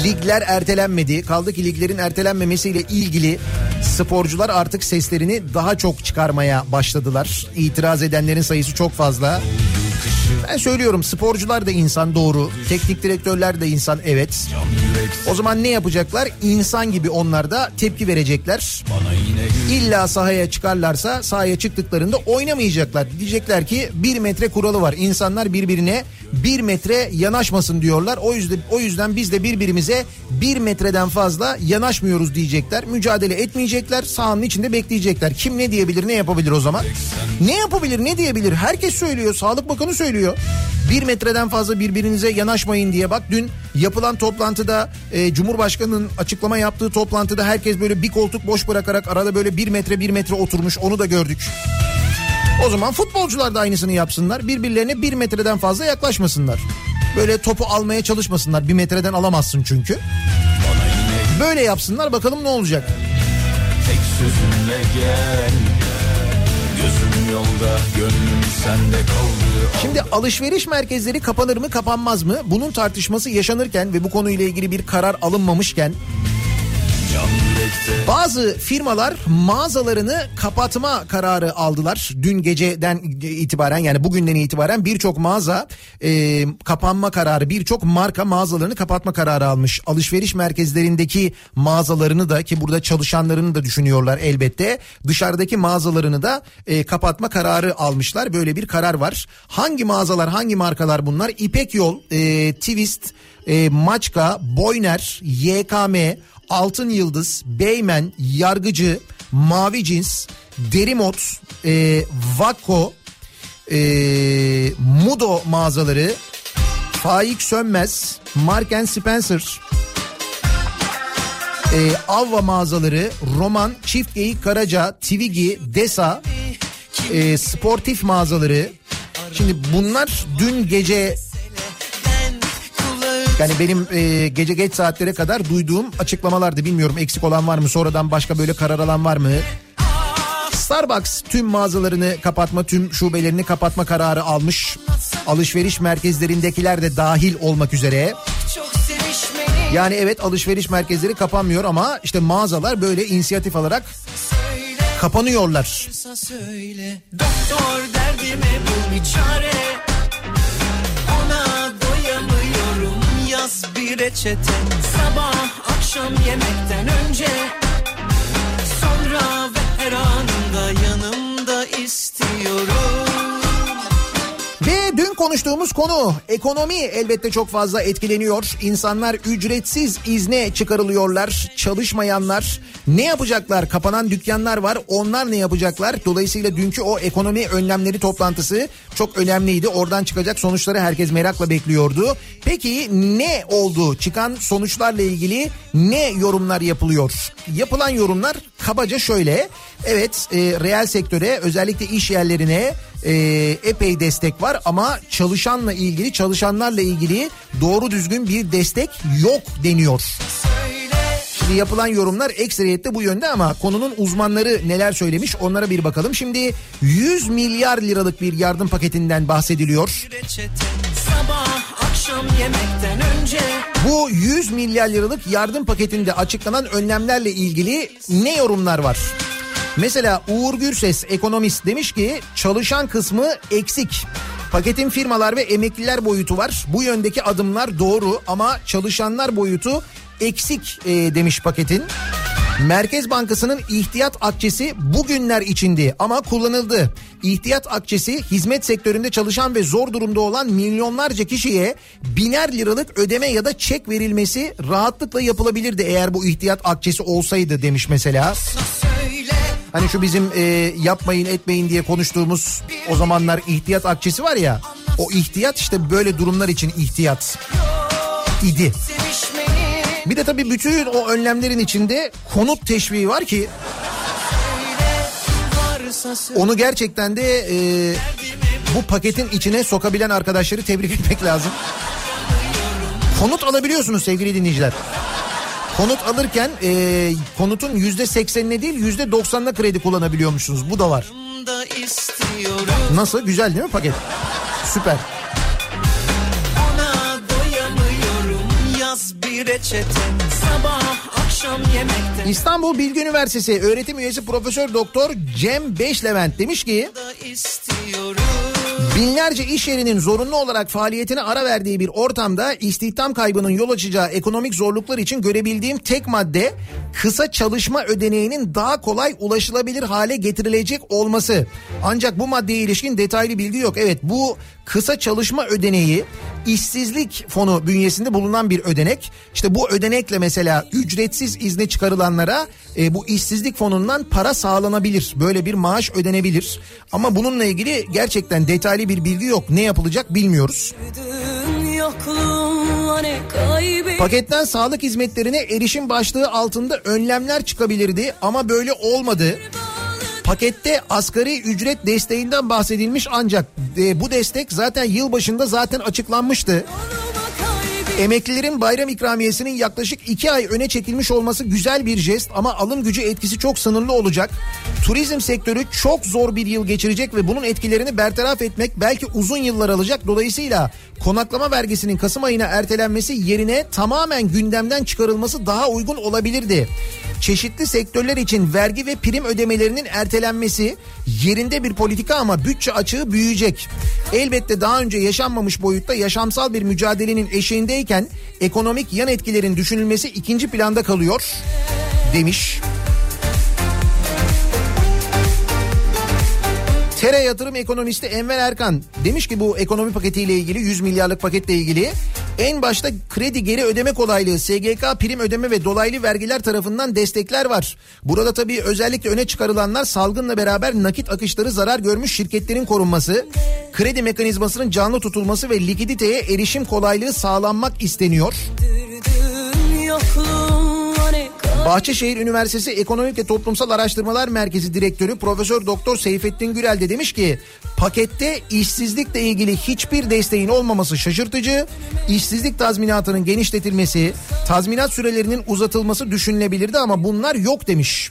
Speaker 2: Ligler ertelenmedi. Kaldı ki liglerin ertelenmemesiyle ilgili sporcular artık seslerini daha çok çıkarmaya başladılar. İtiraz edenlerin sayısı çok fazla. Ben söylüyorum sporcular da insan doğru. Teknik direktörler de insan evet. O zaman ne yapacaklar? İnsan gibi onlar da tepki verecekler. İlla sahaya çıkarlarsa sahaya çıktıklarında oynamayacaklar. Diyecekler ki bir metre kuralı var. İnsanlar birbirine bir metre yanaşmasın diyorlar. O yüzden o yüzden biz de birbirimize bir metreden fazla yanaşmıyoruz diyecekler. Mücadele etmeyecekler. Sahanın içinde bekleyecekler. Kim ne diyebilir ne yapabilir o zaman? Ne yapabilir ne diyebilir? Herkes söylüyor. Sağlık Bakanı söylüyor. Bir metreden fazla birbirinize yanaşmayın diye. Bak dün yapılan toplantıda e, Cumhurbaşkanı'nın açıklama yaptığı toplantıda herkes böyle bir koltuk boş bırakarak arada böyle bir metre bir metre oturmuş. Onu da gördük. O zaman futbolcular da aynısını yapsınlar. Birbirlerine bir metreden fazla yaklaşmasınlar. Böyle topu almaya çalışmasınlar. Bir metreden alamazsın çünkü. Böyle yapsınlar bakalım ne olacak.
Speaker 4: tek sözünle gel Gözüm yolda gönlüm sende kaldı
Speaker 2: Şimdi alışveriş merkezleri kapanır mı kapanmaz mı? Bunun tartışması yaşanırken ve bu konuyla ilgili bir karar alınmamışken Bazı firmalar mağazalarını kapatma kararı aldılar. Dün geceden itibaren yani bugünden itibaren birçok mağaza e, kapanma kararı birçok marka mağazalarını kapatma kararı almış. Alışveriş merkezlerindeki mağazalarını da ki burada çalışanlarını da düşünüyorlar elbette. Dışarıdaki mağazalarını da e, kapatma kararı almışlar. Böyle bir karar var. Hangi mağazalar hangi markalar bunlar? İpek Yol, e, Twist, e, Maçka, Boyner, YKM, Altın Yıldız, Beymen, Yargıcı, Mavi Cins, Derimot, e, Vakko, e, Mudo mağazaları, Faik Sönmez, Mark Spencer, e, Avva mağazaları, Roman, Çift Geyik Karaca, Twigi, Desa, e, Sportif mağazaları. Şimdi bunlar dün gece yani benim e, gece geç saatlere kadar duyduğum açıklamalardı. Bilmiyorum eksik olan var mı? Sonradan başka böyle karar alan var mı? Starbucks tüm mağazalarını kapatma, tüm şubelerini kapatma kararı almış. Alışveriş merkezlerindekiler de dahil olmak üzere. Yani evet alışveriş merkezleri kapanmıyor ama işte mağazalar böyle inisiyatif alarak kapanıyorlar.
Speaker 1: Söyle Doktor derdime bul bir çare Yaz bir reçete. Sabah akşam yemekten önce
Speaker 2: konuştuğumuz konu ekonomi elbette çok fazla etkileniyor. İnsanlar ücretsiz izne çıkarılıyorlar. Çalışmayanlar ne yapacaklar? Kapanan dükkanlar var. Onlar ne yapacaklar? Dolayısıyla dünkü o ekonomi önlemleri toplantısı çok önemliydi. Oradan çıkacak sonuçları herkes merakla bekliyordu. Peki ne oldu? Çıkan sonuçlarla ilgili ne yorumlar yapılıyor? Yapılan yorumlar kabaca şöyle. Evet, e, reel sektöre özellikle iş yerlerine e, epey destek var ama çalışanla ilgili çalışanlarla ilgili doğru düzgün bir destek yok deniyor. Şimdi yapılan yorumlar ekseriyette bu yönde ama konunun uzmanları neler söylemiş onlara bir bakalım. Şimdi 100 milyar liralık bir yardım paketinden bahsediliyor. Bu 100 milyar liralık yardım paketinde açıklanan önlemlerle ilgili ne yorumlar var? Mesela Uğur Gürses ekonomist demiş ki çalışan kısmı eksik. Paketin firmalar ve emekliler boyutu var. Bu yöndeki adımlar doğru ama çalışanlar boyutu eksik e, demiş paketin. Merkez Bankası'nın ihtiyat akçesi bugünler içindi ama kullanıldı. İhtiyat akçesi hizmet sektöründe çalışan ve zor durumda olan milyonlarca kişiye biner liralık ödeme ya da çek verilmesi rahatlıkla yapılabilirdi eğer bu ihtiyat akçesi olsaydı demiş mesela.
Speaker 1: söyle
Speaker 2: Hani şu bizim e, yapmayın etmeyin diye konuştuğumuz o zamanlar ihtiyat akçesi var ya. O ihtiyat işte böyle durumlar için ihtiyat idi. Bir de tabii bütün o önlemlerin içinde konut teşviği var ki onu gerçekten de e, bu paketin içine sokabilen arkadaşları tebrik etmek lazım. Konut alabiliyorsunuz sevgili dinleyiciler. Konut alırken e, konutun yüzde seksenine değil yüzde doksanına kredi kullanabiliyormuşsunuz. Bu da var. Nasıl? Güzel değil mi paket? Süper.
Speaker 1: Reçeten Sabah
Speaker 2: İstanbul Bilgi Üniversitesi öğretim üyesi Profesör Doktor Cem Beşlevent demiş ki Binlerce iş yerinin zorunlu olarak faaliyetine ara verdiği bir ortamda istihdam kaybının yol açacağı ekonomik zorluklar için görebildiğim tek madde kısa çalışma ödeneğinin daha kolay ulaşılabilir hale getirilecek olması. Ancak bu maddeye ilişkin detaylı bilgi yok. Evet bu kısa çalışma ödeneği işsizlik fonu bünyesinde bulunan bir ödenek. İşte bu ödenekle mesela ücretsiz izne çıkarılanlara e, bu işsizlik fonundan para sağlanabilir. Böyle bir maaş ödenebilir. Ama bununla ilgili gerçekten detaylı bir bilgi yok. Ne yapılacak bilmiyoruz. Paketten sağlık hizmetlerine erişim başlığı altında önlemler çıkabilirdi ama böyle olmadı. Pakette asgari ücret desteğinden bahsedilmiş ancak e, bu destek zaten yılbaşında zaten açıklanmıştı. Emeklilerin bayram ikramiyesinin yaklaşık iki ay öne çekilmiş olması güzel bir jest ama alım gücü etkisi çok sınırlı olacak. Turizm sektörü çok zor bir yıl geçirecek ve bunun etkilerini bertaraf etmek belki uzun yıllar alacak. Dolayısıyla konaklama vergisinin Kasım ayına ertelenmesi yerine tamamen gündemden çıkarılması daha uygun olabilirdi. Çeşitli sektörler için vergi ve prim ödemelerinin ertelenmesi yerinde bir politika ama bütçe açığı büyüyecek. Elbette daha önce yaşanmamış boyutta yaşamsal bir mücadelenin eşiğindeyken ekonomik yan etkilerin düşünülmesi ikinci planda kalıyor demiş. Tere yatırım ekonomisti Enver Erkan demiş ki bu ekonomi paketiyle ilgili 100 milyarlık paketle ilgili en başta kredi geri ödeme kolaylığı, SGK prim ödeme ve dolaylı vergiler tarafından destekler var. Burada tabii özellikle öne çıkarılanlar salgınla beraber nakit akışları zarar görmüş şirketlerin korunması, kredi mekanizmasının canlı tutulması ve likiditeye erişim kolaylığı sağlanmak isteniyor.
Speaker 3: Yokluğuna ne
Speaker 2: Bahçeşehir Üniversitesi Ekonomik ve Toplumsal Araştırmalar Merkezi Direktörü Profesör Doktor Seyfettin Gürel de demiş ki pakette işsizlikle ilgili hiçbir desteğin olmaması şaşırtıcı. İşsizlik tazminatının genişletilmesi, tazminat sürelerinin uzatılması düşünülebilirdi ama bunlar yok demiş.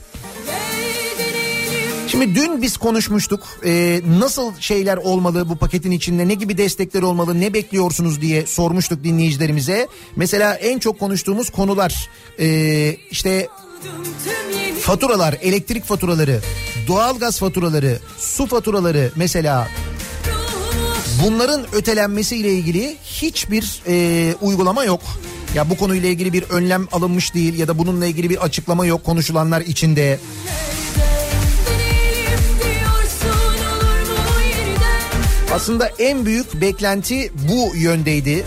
Speaker 2: Şimdi dün biz konuşmuştuk Ee, nasıl şeyler olmalı bu paketin içinde ne gibi destekler olmalı ne bekliyorsunuz diye sormuştuk dinleyicilerimize. Mesela en çok konuştuğumuz konular ee, işte faturalar elektrik faturaları doğalgaz faturaları su faturaları mesela bunların ötelenmesiyle ilgili hiçbir ee, uygulama yok. Ya bu konuyla ilgili bir önlem alınmış değil ya da bununla ilgili bir açıklama yok konuşulanlar içinde.
Speaker 3: deneyelim
Speaker 2: Aslında en büyük beklenti bu yöndeydi.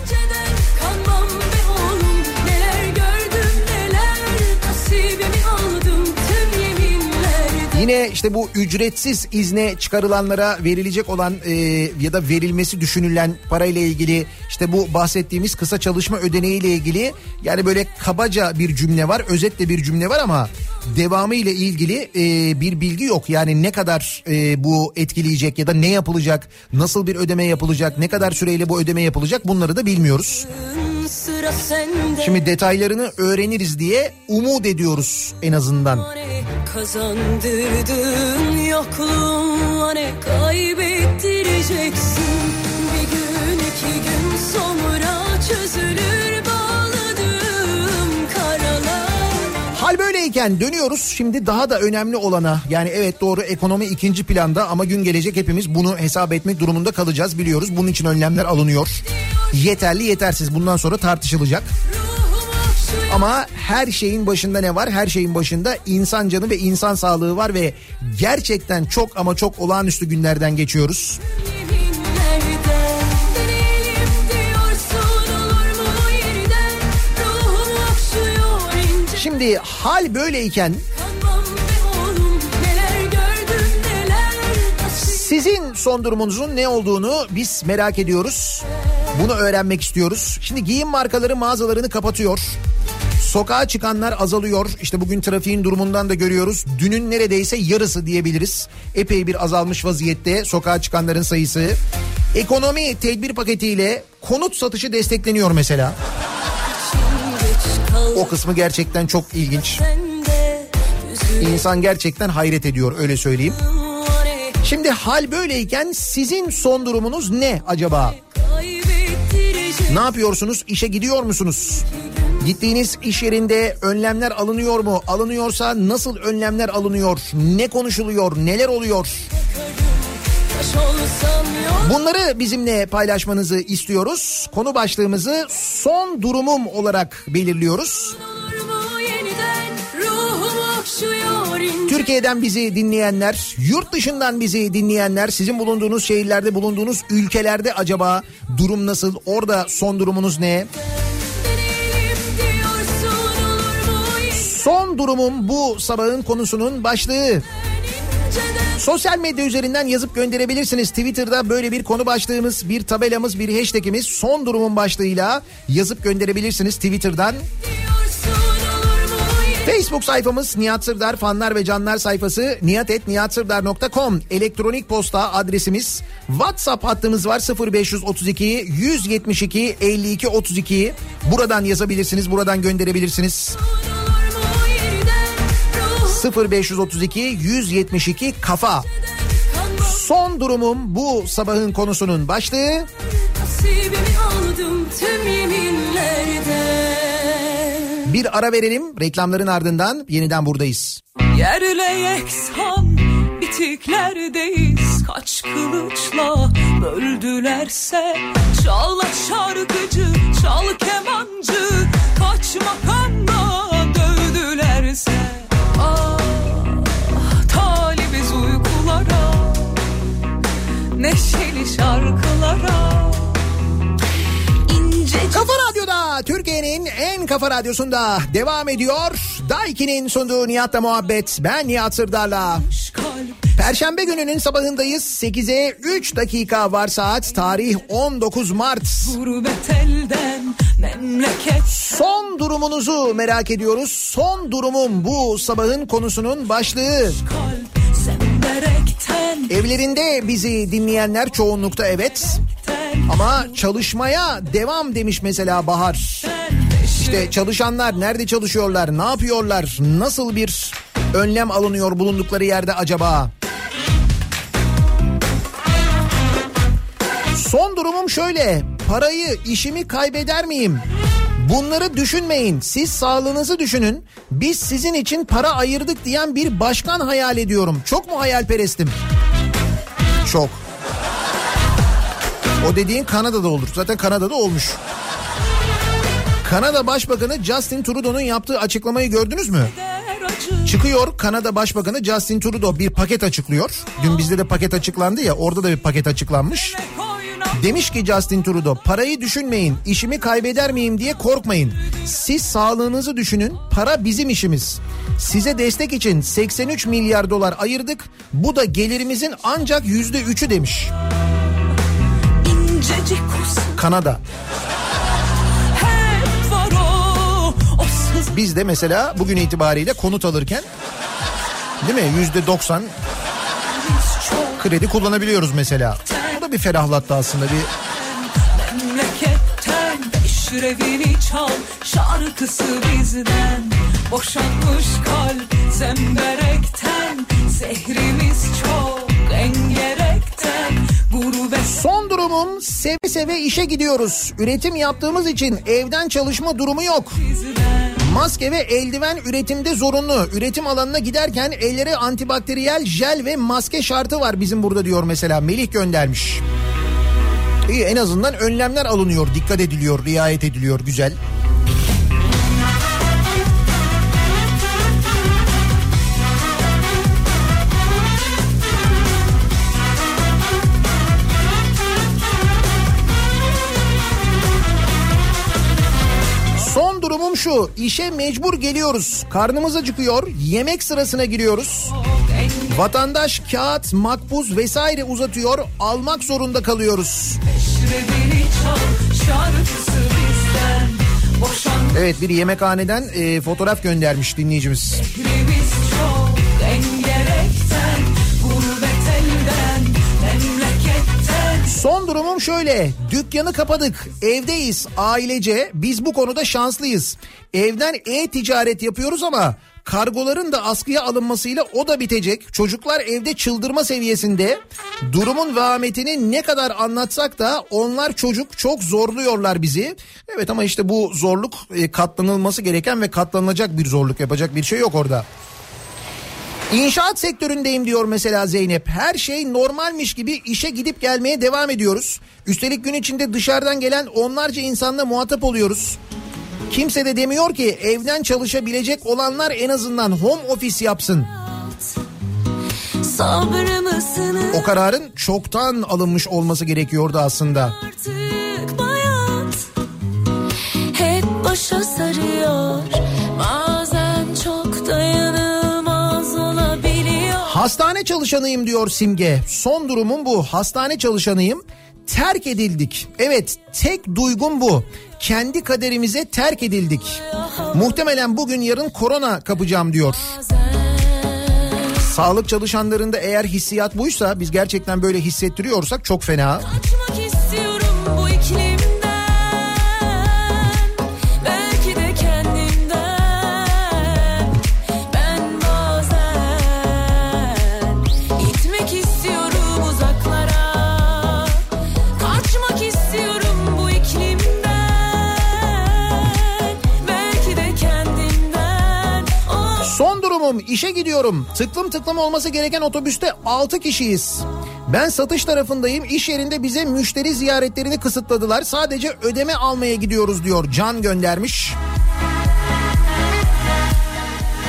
Speaker 2: Yine işte bu ücretsiz izne çıkarılanlara verilecek olan e, ya da verilmesi düşünülen parayla ilgili işte bu bahsettiğimiz kısa çalışma ödeneği ile ilgili yani böyle kabaca bir cümle var özetle bir cümle var ama devamı ile ilgili e, bir bilgi yok. Yani ne kadar e, bu etkileyecek ya da ne yapılacak nasıl bir ödeme yapılacak ne kadar süreyle bu ödeme yapılacak bunları da bilmiyoruz. Şimdi detaylarını öğreniriz diye umut ediyoruz en azından.
Speaker 3: kazandırdın yokluğuna ne kaybettireceksin bir gün iki gün sonra çözülür
Speaker 2: Hal böyleyken dönüyoruz şimdi daha da önemli olana yani evet doğru ekonomi ikinci planda ama gün gelecek hepimiz bunu hesap etmek durumunda kalacağız biliyoruz. Bunun için önlemler alınıyor. Yeterli yetersiz bundan sonra tartışılacak. Ama her şeyin başında ne var? Her şeyin başında insan canı ve insan sağlığı var ve gerçekten çok ama çok olağanüstü günlerden geçiyoruz.
Speaker 3: yeminlerden
Speaker 2: Şimdi hal böyleyken Sizin son durumunuzun ne olduğunu biz merak ediyoruz. Bunu öğrenmek istiyoruz. Şimdi giyim markaları mağazalarını kapatıyor. Sokağa çıkanlar azalıyor. İşte bugün trafiğin durumundan da görüyoruz. Dünün neredeyse yarısı diyebiliriz. Epey bir azalmış vaziyette sokağa çıkanların sayısı. Ekonomi tedbir paketiyle konut satışı destekleniyor mesela. O kısmı gerçekten çok ilginç. İnsan gerçekten hayret ediyor öyle söyleyeyim. Şimdi hal böyleyken sizin son durumunuz ne acaba? Ne yapıyorsunuz? İşe gidiyor musunuz? Gittiğiniz iş yerinde önlemler alınıyor mu? Alınıyorsa nasıl önlemler alınıyor? Ne konuşuluyor? Neler oluyor? Bunları bizimle paylaşmanızı istiyoruz. Konu başlığımızı son durumum olarak belirliyoruz. Türkiye'den bizi dinleyenler, yurt dışından bizi dinleyenler, sizin bulunduğunuz şehirlerde, bulunduğunuz ülkelerde acaba durum nasıl? Orada son durumunuz ne? Son durumum bu sabahın konusunun başlığı.
Speaker 6: inceden
Speaker 2: Sosyal medya üzerinden yazıp gönderebilirsiniz. Twitter'da böyle bir konu başlığımız, bir tabelamız, bir hashtagimiz son durumun başlığıyla yazıp gönderebilirsiniz Twitter'dan. Facebook sayfamız Nihat Sırdar fanlar ve canlar sayfası niyatetniyatsırdar.com elektronik posta adresimiz WhatsApp hattımız var 0532 172 52 32 buradan yazabilirsiniz buradan gönderebilirsiniz
Speaker 6: Ruhum
Speaker 2: 0532 172 kafa. Son durumum bu sabahın konusunun başlığı. Bir ara verelim reklamların ardından yeniden buradayız.
Speaker 3: Yerle yeksan bitiklerdeyiz. Kaç kılıçla böldülerse Çal şarkıcı, çal kemancı Kaç makamla dövdülerse Neşeli şarkılara
Speaker 2: Kafa Radyo'da Türkiye'nin en kafa radyosunda devam ediyor. Daiki'nin sunduğu Nihat'la muhabbet. Ben Nihat Sırdar'la. Perşembe gününün sabahındayız. 8'e 3 dakika var saat. Tarih 19 Mart.
Speaker 3: Elden
Speaker 2: Son durumunuzu merak ediyoruz. Son durumum bu sabahın konusunun başlığı.
Speaker 3: kalp
Speaker 2: Evlerinde bizi dinleyenler çoğunlukta evet. Ama çalışmaya devam demiş mesela Bahar. İşte çalışanlar nerede çalışıyorlar, ne yapıyorlar, nasıl bir önlem alınıyor bulundukları yerde acaba? Son durumum şöyle, parayı, işimi kaybeder miyim? Bunları düşünmeyin, siz sağlığınızı düşünün. Biz sizin için para ayırdık diyen bir başkan hayal ediyorum. Çok mu hayalperestim? Çok. O dediğin Kanada'da olur. Zaten Kanada'da olmuş. Kanada Başbakanı Justin Trudeau'nun yaptığı açıklamayı gördünüz mü? Çıkıyor Kanada Başbakanı Justin Trudeau bir paket açıklıyor. Dün bizde de paket açıklandı ya orada da bir paket açıklanmış.
Speaker 3: koyuna
Speaker 2: Demiş ki Justin Trudeau parayı düşünmeyin işimi kaybeder miyim diye korkmayın. Siz sağlığınızı düşünün para bizim işimiz. Size destek için 83 milyar dolar ayırdık. Bu da gelirimizin ancak yüzde üçü demiş.
Speaker 3: incecik kusun
Speaker 2: Kanada. Biz de mesela bugün itibariyle konut alırken değil mi yüzde 90
Speaker 3: çok
Speaker 2: kredi kullanabiliyoruz mesela. Da bir ferahlattı aslında bir
Speaker 3: memleketten işrevini çal şarkısı bizden boşanmış kalp zemberekten zehrimiz çok engerekten
Speaker 2: Son durumum seve seve işe gidiyoruz. Üretim yaptığımız için evden çalışma durumu yok.
Speaker 3: bizden
Speaker 2: Maske ve eldiven üretimde zorunlu. Üretim alanına giderken ellere antibakteriyel jel ve maske şartı var bizim burada diyor mesela. Melih göndermiş. İyi en azından önlemler alınıyor, dikkat ediliyor, riayet ediliyor. Güzel. Son şu. işe mecbur geliyoruz. Karnımız acıkıyor. Yemek sırasına giriyoruz. Vatandaş kağıt, makbuz vesaire uzatıyor. Almak zorunda kalıyoruz. Evet bir yemekhaneden e, fotoğraf göndermiş dinleyicimiz.
Speaker 3: çok
Speaker 2: Son durumum şöyle. Dükkanı kapadık. Evdeyiz ailece. Biz bu konuda şanslıyız. Evden e-ticaret yapıyoruz ama Kargoların da askıya alınmasıyla o da bitecek. Çocuklar evde çıldırma seviyesinde. Durumun vehametini ne kadar anlatsak da onlar çocuk çok zorluyorlar bizi. Evet ama işte bu zorluk e, katlanılması gereken ve katlanılacak bir zorluk. Yapacak bir şey yok orada. İnşaat sektöründeyim diyor mesela Zeynep. Her şey normalmiş gibi işe gidip gelmeye devam ediyoruz. Üstelik gün içinde dışarıdan gelen onlarca insanla muhatap oluyoruz. Kimse de demiyor ki evden çalışabilecek olanlar en azından home office yapsın. O kararın çoktan alınmış olması gerekiyordu aslında.
Speaker 3: artık başa sarıyor
Speaker 2: Hastane çalışanıyım diyor Simge. Son durumum bu. Hastane çalışanıyım. Terk edildik. Evet, tek duygum bu. Kendi kaderimize terk edildik. Muhtemelen bugün yarın korona kapacağım diyor. Sağlık çalışanlarında eğer hissiyat buysa biz gerçekten böyle hissettiriyorsak çok fena.
Speaker 3: Kaçmak istiyorum bu iklimden
Speaker 2: Durumum işe gidiyorum. Tıklım tıklım olması gereken otobüste 6 kişiyiz. Ben satış tarafındayım. İş yerinde bize müşteri ziyaretlerini kısıtladılar. Sadece ödeme almaya gidiyoruz diyor. Can göndermiş.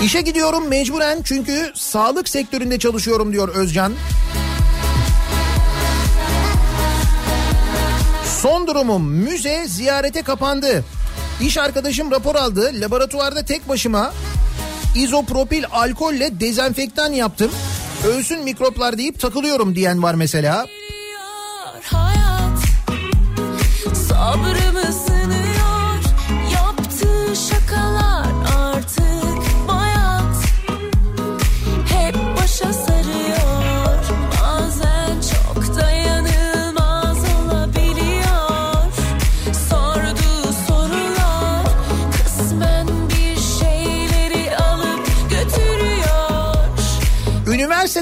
Speaker 2: İşe gidiyorum mecburen çünkü sağlık sektöründe çalışıyorum diyor Özcan. Son durumum müze ziyarete kapandı. İş arkadaşım rapor aldı. Laboratuvarda tek başıma izopropil alkolle dezenfektan yaptım. Ölsün mikroplar deyip takılıyorum diyen var mesela.
Speaker 3: Hayat Sabrımı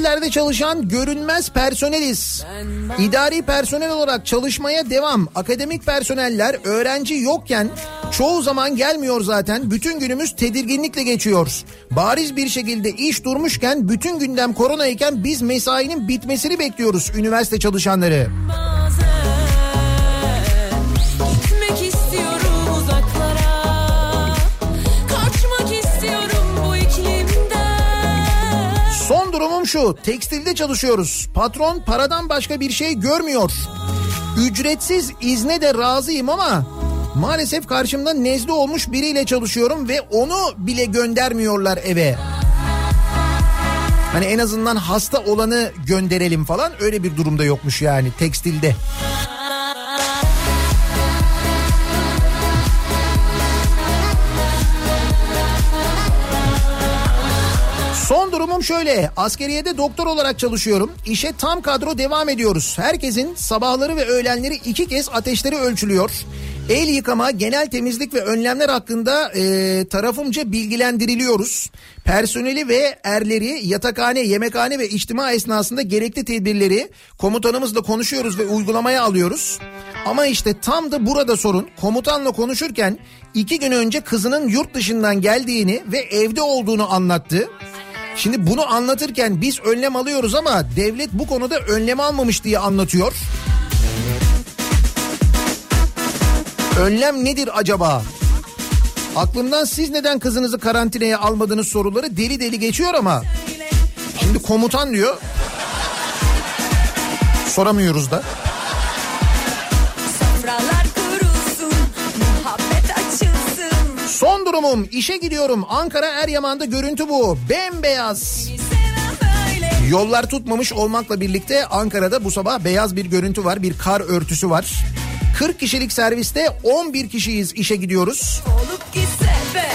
Speaker 2: Üniversitelerde çalışan görünmez personeliz. İdari personel olarak çalışmaya devam. Akademik personeller öğrenci yokken çoğu zaman gelmiyor zaten. Bütün günümüz tedirginlikle geçiyor. Bariz bir şekilde iş durmuşken bütün gündem korona iken biz mesainin bitmesini bekliyoruz üniversite çalışanları.
Speaker 3: bazen
Speaker 2: durumum şu. Tekstilde çalışıyoruz. Patron paradan başka bir şey görmüyor. Ücretsiz izne de razıyım ama maalesef karşımda nezle olmuş biriyle çalışıyorum ve onu bile göndermiyorlar eve. Hani en azından hasta olanı gönderelim falan öyle bir durumda yokmuş yani tekstilde. Son durumum şöyle. Askeriyede doktor olarak çalışıyorum. İşe tam kadro devam ediyoruz. Herkesin sabahları ve öğlenleri iki kez ateşleri ölçülüyor. El yıkama, genel temizlik ve önlemler hakkında e, tarafımca bilgilendiriliyoruz. Personeli ve erleri yatakhane, yemekhane ve içtima esnasında gerekli tedbirleri komutanımızla konuşuyoruz ve uygulamaya alıyoruz. Ama işte tam da burada sorun. Komutanla konuşurken iki gün önce kızının yurt dışından geldiğini ve evde olduğunu anlattı. Şimdi bunu anlatırken biz önlem alıyoruz ama devlet bu konuda önlem almamış diye anlatıyor. Önlem nedir acaba? Aklımdan siz neden kızınızı karantinaya almadınız soruları deli deli geçiyor ama şimdi komutan diyor. Soramıyoruz da. Son durumum işe gidiyorum. Ankara Eryaman'da görüntü bu. Bembeyaz. Yollar tutmamış olmakla birlikte Ankara'da bu sabah beyaz bir görüntü var. Bir kar örtüsü var. 40 kişilik serviste 11 kişiyiz işe gidiyoruz.
Speaker 3: olup gitse be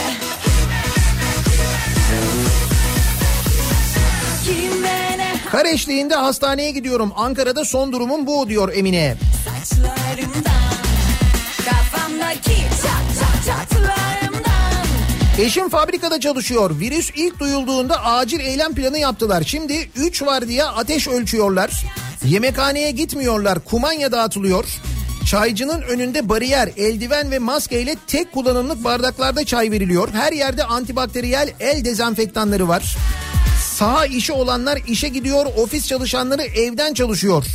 Speaker 2: Kar eşliğinde hastaneye gidiyorum. Ankara'da son durumum bu diyor Emine.
Speaker 3: saçlarımdan Kafamdaki çat çat çatlarımdan
Speaker 2: Eşim fabrikada çalışıyor. Virüs ilk duyulduğunda acil eylem planı yaptılar. Şimdi 3 var diye ateş ölçüyorlar. Yemekhaneye gitmiyorlar. Kumanya dağıtılıyor. Çaycının önünde bariyer, eldiven ve maskeyle tek kullanımlık bardaklarda çay veriliyor. Her yerde antibakteriyel el dezenfektanları var. Saha işi olanlar işe gidiyor, ofis çalışanları evden çalışıyor.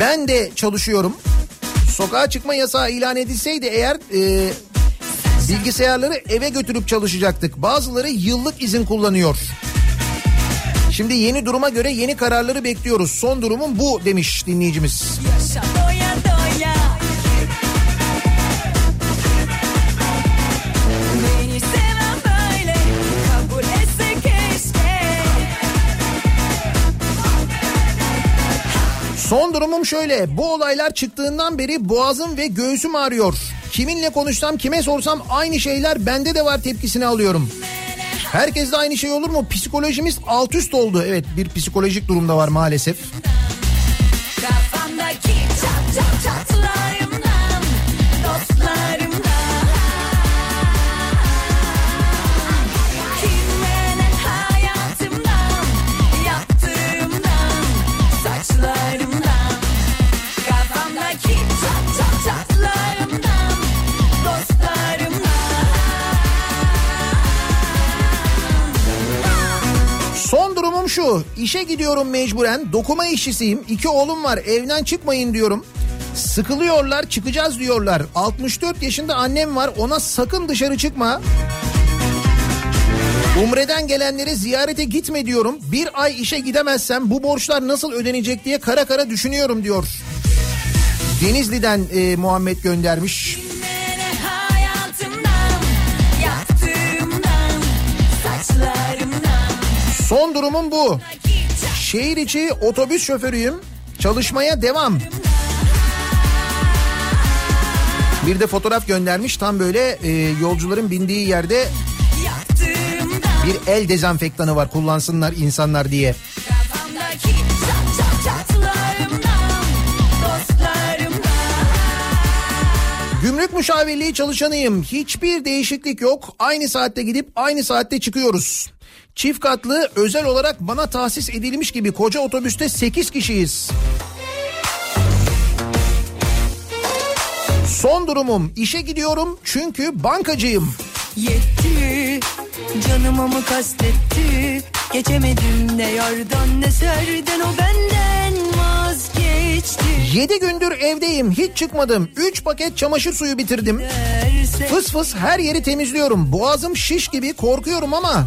Speaker 2: Ben de çalışıyorum. Sokağa çıkma yasağı ilan edilseydi eğer e, bilgisayarları eve götürüp çalışacaktık. Bazıları yıllık izin kullanıyor. Şimdi yeni duruma göre yeni kararları bekliyoruz. Son durumum bu demiş dinleyicimiz.
Speaker 3: Yaşa doya doya
Speaker 2: Son durumum şöyle. Bu olaylar çıktığından beri boğazım ve göğsüm ağrıyor. Kiminle konuşsam kime sorsam aynı şeyler bende de var tepkisini alıyorum. Herkes de aynı şey olur mu? Psikolojimiz alt üst oldu. Evet bir psikolojik durumda var maalesef.
Speaker 3: Kafamdaki çat çat çatlarımdan
Speaker 2: şu. İşe gidiyorum mecburen. Dokuma işçisiyim. İki oğlum var. Evden çıkmayın diyorum. Sıkılıyorlar çıkacağız diyorlar. 64 yaşında annem var. Ona sakın dışarı çıkma. Umre'den gelenlere ziyarete gitme diyorum. Bir ay işe gidemezsem bu borçlar nasıl ödenecek diye kara kara düşünüyorum diyor. Denizli'den e, Muhammed göndermiş. Son durumum bu. Şehir içi otobüs şoförüyüm. Çalışmaya devam. Bir de fotoğraf göndermiş. Tam böyle e, yolcuların bindiği yerde bir el dezenfektanı var kullansınlar insanlar diye. Gümrük müşavirliği çalışanıyım. Hiçbir değişiklik yok. Aynı saatte gidip aynı saatte çıkıyoruz. Çift katlı özel olarak bana tahsis edilmiş gibi koca otobüste 8 kişiyiz. Son durumum işe gidiyorum çünkü bankacıyım.
Speaker 3: Yetti Canıma mı kastetti Geçemedim ne yardan ne serden O benden vazgeçti
Speaker 2: 7 gündür evdeyim hiç çıkmadım. 3 paket çamaşır suyu bitirdim.
Speaker 3: Derse
Speaker 2: Fıs fıs her yeri temizliyorum. Boğazım şiş gibi korkuyorum ama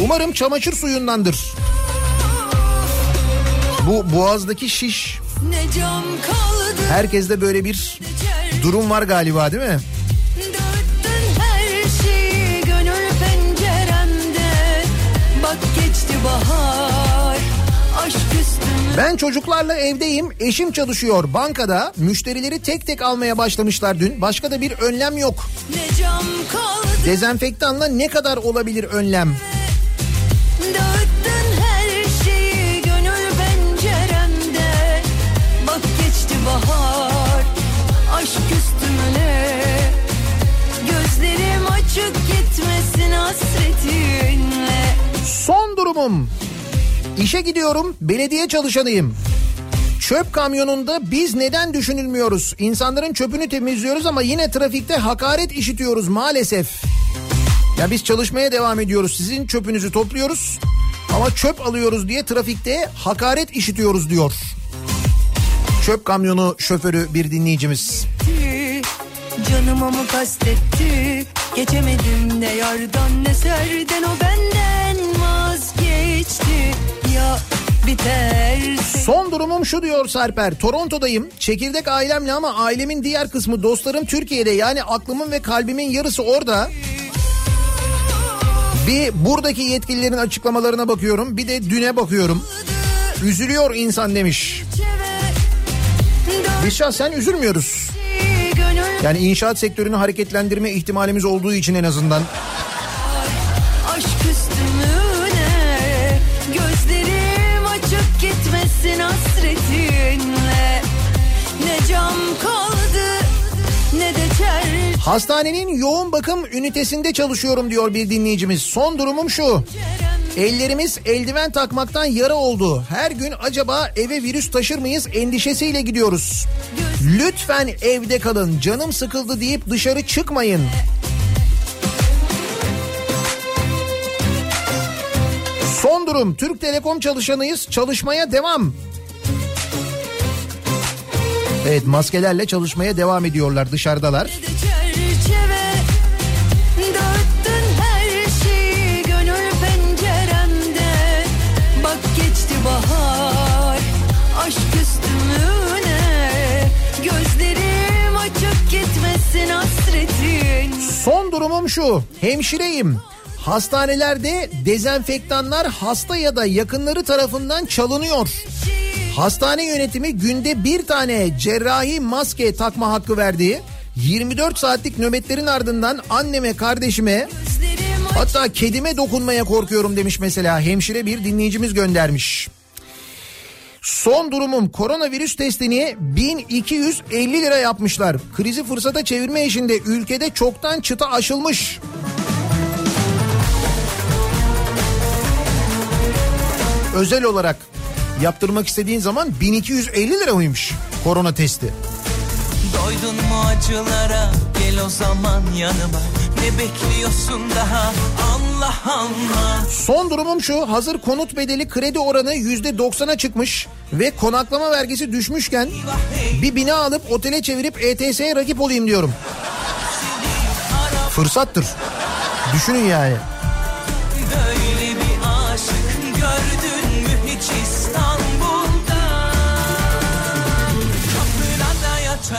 Speaker 2: umarım çamaşır suyundandır. Bu boğazdaki şiş herkeste böyle bir durum var galiba değil mi? Ben çocuklarla evdeyim. Eşim çalışıyor bankada. Müşterileri tek tek almaya başlamışlar dün. Başka da bir önlem yok. Dezenfektanla ne kadar olabilir önlem?
Speaker 3: Dağıttın her şeyi gönül penceremde Bak geçti bahar Aşk üstüme Gözlerim açık gitmesin hasretinle
Speaker 2: Son durumum. İşe gidiyorum, belediye çalışanıyım. Çöp kamyonunda biz neden düşünülmüyoruz? İnsanların çöpünü temizliyoruz ama yine trafikte hakaret işitiyoruz maalesef. Ya biz çalışmaya devam ediyoruz. Sizin çöpünüzü topluyoruz ama çöp alıyoruz diye trafikte hakaret işitiyoruz diyor. Çöp kamyonu şoförü bir dinleyicimiz.
Speaker 3: Canıma mı kastetti Geçemedim ne yardan ne serden O benden vazgeçti Ya biterse
Speaker 2: Son durumum şu diyor Serper. Toronto'dayım. Çekirdek ailemle ama ailemin diğer kısmı dostlarım Türkiye'de. Yani aklımın ve kalbimin yarısı orada. Bir buradaki yetkililerin açıklamalarına bakıyorum. Bir de düne bakıyorum. Üzülüyor insan demiş. Biz şahsen üzülmüyoruz. Yani inşaat sektörünü hareketlendirme ihtimalimiz olduğu için en azından.
Speaker 3: Gitmesin hasretinle Ne cam kaldı ne de çer
Speaker 2: Hastanenin yoğun bakım ünitesinde çalışıyorum diyor bir dinleyicimiz. Son durumum şu. Ellerimiz eldiven takmaktan yara oldu. Her gün acaba eve virüs taşır mıyız endişesiyle gidiyoruz. Lütfen evde kalın. Canım sıkıldı deyip dışarı çıkmayın. Son durum Türk Telekom çalışanıyız. Çalışmaya devam. Evet maskelerle çalışmaya devam ediyorlar dışarıdalar.
Speaker 7: Çerçeve dağıttın her şeyi gönül penceremde Bak geçti bahar aşk üstüne Gözlerim açık gitmesin hasretin
Speaker 2: Son durumum şu. Hemşireyim. Hastanelerde dezenfektanlar hasta ya da yakınları tarafından çalınıyor. Hastane yönetimi günde bir tane cerrahi maske takma hakkı verdiği 24 saatlik nöbetlerin ardından anneme, kardeşime hatta kedime dokunmaya korkuyorum demiş mesela hemşire bir dinleyicimiz göndermiş. Son durumum koronavirüs testini 1250 lira yapmışlar. Krizi fırsata çevirme işinde ülkede çoktan çıta aşılmış. Özel olarak yaptırmak istediğin zaman 1250 lira mıymış korona testi?
Speaker 1: Doydun mu acılara gel o zaman yanıma Ne bekliyorsun daha Allah Allah
Speaker 2: Son durumum şu hazır konut bedeli kredi oranı %90'a çıkmış ve konaklama vergisi düşmüşken bir bina alıp otele çevirip ETS'ye rakip olayım diyorum. Fırsattır. Düşünün yani.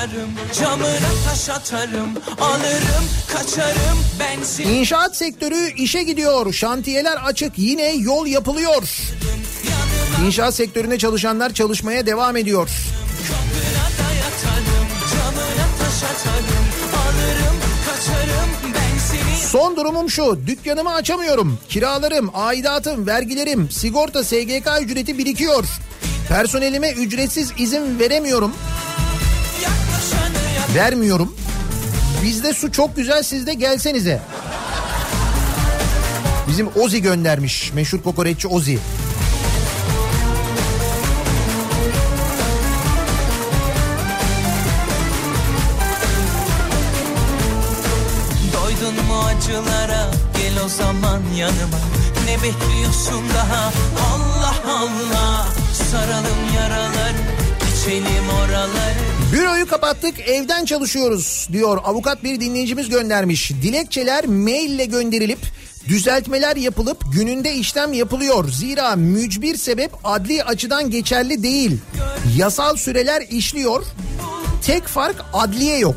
Speaker 1: Yatarım camına taş atarım Alırım kaçarım ben seni
Speaker 2: İnşaat sektörü işe gidiyor. Şantiyeler açık. Yine yol yapılıyor. İnşaat sektöründe çalışanlar çalışmaya devam ediyor.
Speaker 1: Kapına yatarım camına taş atarım Alırım kaçarım
Speaker 2: Son durumum şu. Dükkanımı açamıyorum. Kiralarım, aidatım, vergilerim, sigorta, SGK ücreti birikiyor. Personelime ücretsiz izin veremiyorum. Vermiyorum. Bizde su çok güzel sizde gelsenize. Bizim Ozi göndermiş. Meşhur kokoreççi Ozi.
Speaker 1: Doydun mu acılara gel o zaman yanıma Ne bekliyorsun daha Allah Allah Saralım yaraları geçelim oraları
Speaker 2: Büroyu kapattık evden çalışıyoruz diyor avukat bir dinleyicimiz göndermiş. Dilekçeler maille gönderilip düzeltmeler yapılıp gününde işlem yapılıyor. Zira mücbir sebep adli açıdan geçerli değil. Yasal süreler işliyor. Tek fark adliye yok.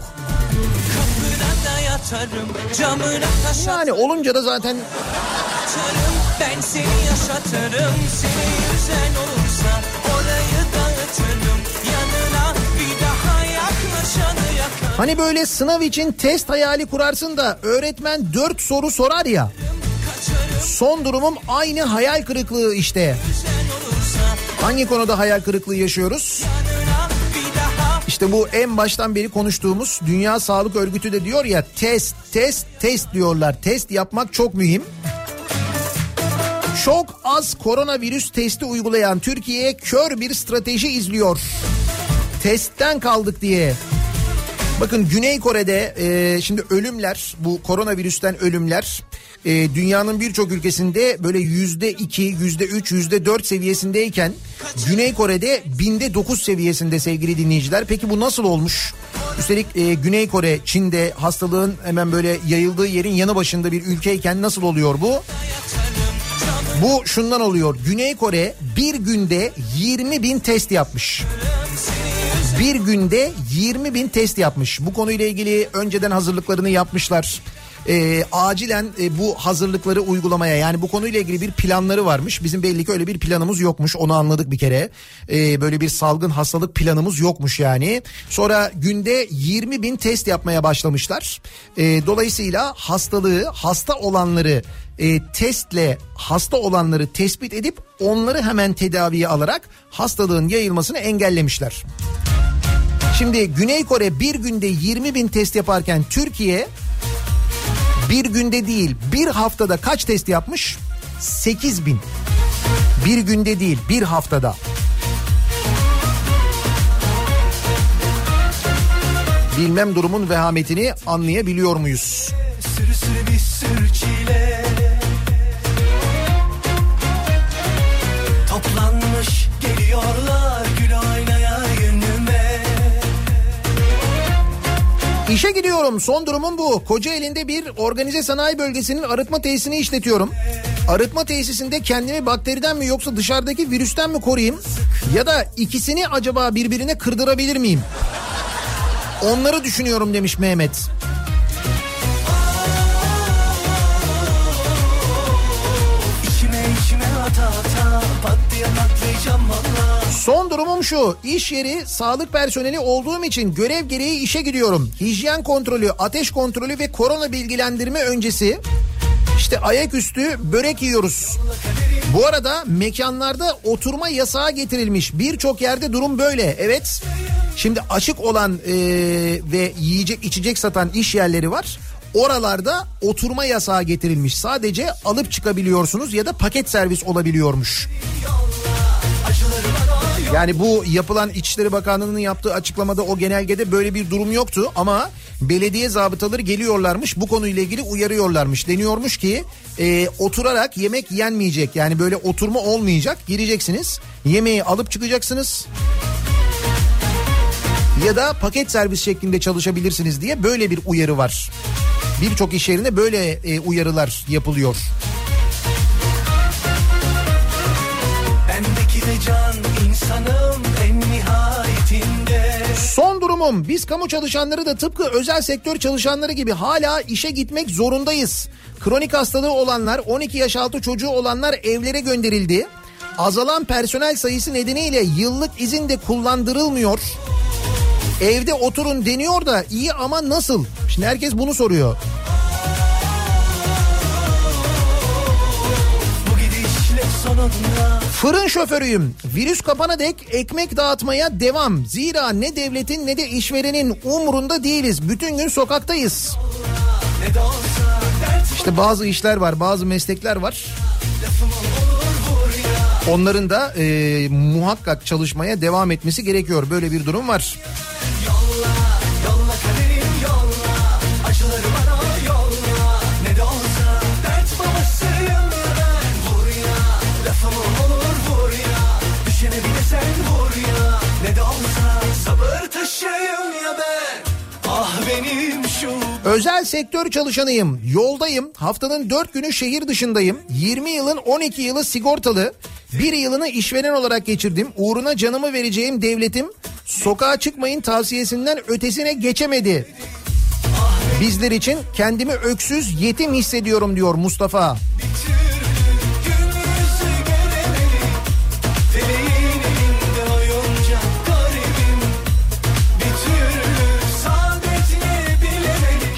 Speaker 2: Yani olunca da zaten
Speaker 1: Ben seni yaşatırım seni yüzen olursa
Speaker 2: hani böyle sınav için test hayali kurarsın da öğretmen dört soru sorar ya. Son durumum aynı hayal kırıklığı işte. Hangi konuda hayal kırıklığı yaşıyoruz? İşte bu en baştan beri konuştuğumuz Dünya Sağlık Örgütü de diyor ya test, test, test diyorlar. Test yapmak çok mühim. Çok az koronavirüs testi uygulayan Türkiye kör bir strateji izliyor. Testten kaldık diye. Bakın Güney Kore'de e, şimdi ölümler bu koronavirüsten ölümler e, dünyanın birçok ülkesinde böyle yüzde iki, yüzde üç, yüzde dört seviyesindeyken Güney Kore'de binde dokuz seviyesinde sevgili dinleyiciler. Peki bu nasıl olmuş? Üstelik e, Güney Kore, Çin'de hastalığın hemen böyle yayıldığı yerin yanı başında bir ülkeyken nasıl oluyor bu? Bu şundan oluyor. Güney Kore bir günde 20 bin test yapmış. Bir günde 20 bin test yapmış. Bu konuyla ilgili önceden hazırlıklarını yapmışlar. Ee, acilen e, bu hazırlıkları uygulamaya yani bu konuyla ilgili bir planları varmış. Bizim belli ki öyle bir planımız yokmuş onu anladık bir kere. Ee, böyle bir salgın hastalık planımız yokmuş yani. Sonra günde 20 bin test yapmaya başlamışlar. Ee, dolayısıyla hastalığı hasta olanları e, testle hasta olanları tespit edip onları hemen tedaviye alarak hastalığın yayılmasını engellemişler. Şimdi Güney Kore bir günde 20 bin test yaparken Türkiye bir günde değil bir haftada kaç test yapmış? 8 bin. Bir günde değil bir haftada. Bilmem durumun vehametini anlayabiliyor muyuz?
Speaker 5: Sürü sürü bir sürü çile
Speaker 2: İşe gidiyorum. Son durumum bu. Kocaeli'nde bir organize sanayi bölgesinin arıtma tesisini işletiyorum. Arıtma tesisinde kendimi bakteriden mi yoksa dışarıdaki virüsten mi koruyayım? Ya da ikisini acaba birbirine kırdırabilir miyim? Onları düşünüyorum demiş Mehmet. Son durumum şu. İş yeri sağlık personeli olduğum için görev gereği işe gidiyorum. Hijyen kontrolü, ateş kontrolü ve korona bilgilendirme öncesi işte ayaküstü börek yiyoruz. Bu arada mekanlarda oturma yasağı getirilmiş. Birçok yerde durum böyle. Evet. Şimdi açık olan e, ve yiyecek içecek satan iş yerleri var. Oralarda oturma yasağı getirilmiş. Sadece alıp çıkabiliyorsunuz ya da paket servis olabiliyormuş. Yani bu yapılan İçişleri Bakanlığı'nın yaptığı açıklamada o genelgede böyle bir durum yoktu ama belediye zabıtaları geliyorlarmış bu konuyla ilgili uyarıyorlarmış. Deniyormuş ki e, oturarak yemek yenmeyecek yani böyle oturma olmayacak gireceksiniz yemeği alıp çıkacaksınız ya da paket servis şeklinde çalışabilirsiniz diye böyle bir uyarı var. Birçok iş yerinde böyle e, uyarılar yapılıyor.
Speaker 5: İnsanım en nihayetinde
Speaker 2: Son durumum biz kamu çalışanları da tıpkı özel sektör çalışanları gibi hala işe gitmek zorundayız. Kronik hastalığı olanlar 12 yaş altı çocuğu olanlar evlere gönderildi. Azalan personel sayısı nedeniyle yıllık izin de kullandırılmıyor. Evde oturun deniyor da iyi ama nasıl? Şimdi herkes bunu soruyor. Fırın şoförüyüm. Virüs kapana dek ekmek dağıtmaya devam. Zira ne devletin ne de işverenin umurunda değiliz. Bütün gün sokaktayız. İşte bazı işler var, bazı meslekler var. Onların da e, muhakkak çalışmaya devam etmesi gerekiyor. Böyle bir durum var.
Speaker 5: yolla
Speaker 2: sektör çalışanıyım. Yoldayım. Haftanın 4 günü şehir dışındayım. 20 yılın 12 yılı sigortalı. Bir yılını işveren olarak geçirdim. Uğruna canımı vereceğim devletim sokağa çıkmayın tavsiyesinden ötesine geçemedi. Bizler için kendimi öksüz yetim hissediyorum diyor Mustafa.
Speaker 5: gün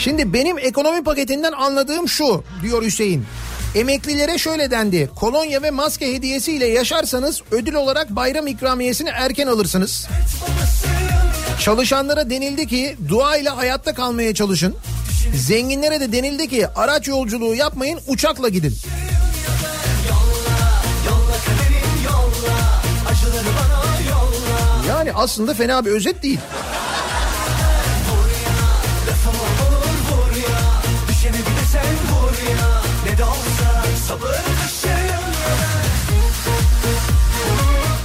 Speaker 2: Şimdi benim ekonomi paketinden anladığım şu diyor Hüseyin. Emeklilere şöyle dendi. Kolonya ve maske hediyesiyle yaşarsanız ödül olarak bayram ikramiyesini erken alırsınız. Çalışanlara denildi ki dua ile hayatta kalmaya çalışın. Zenginlere de denildi ki araç yolculuğu yapmayın uçakla gidin. Yani aslında fena bir özet değil.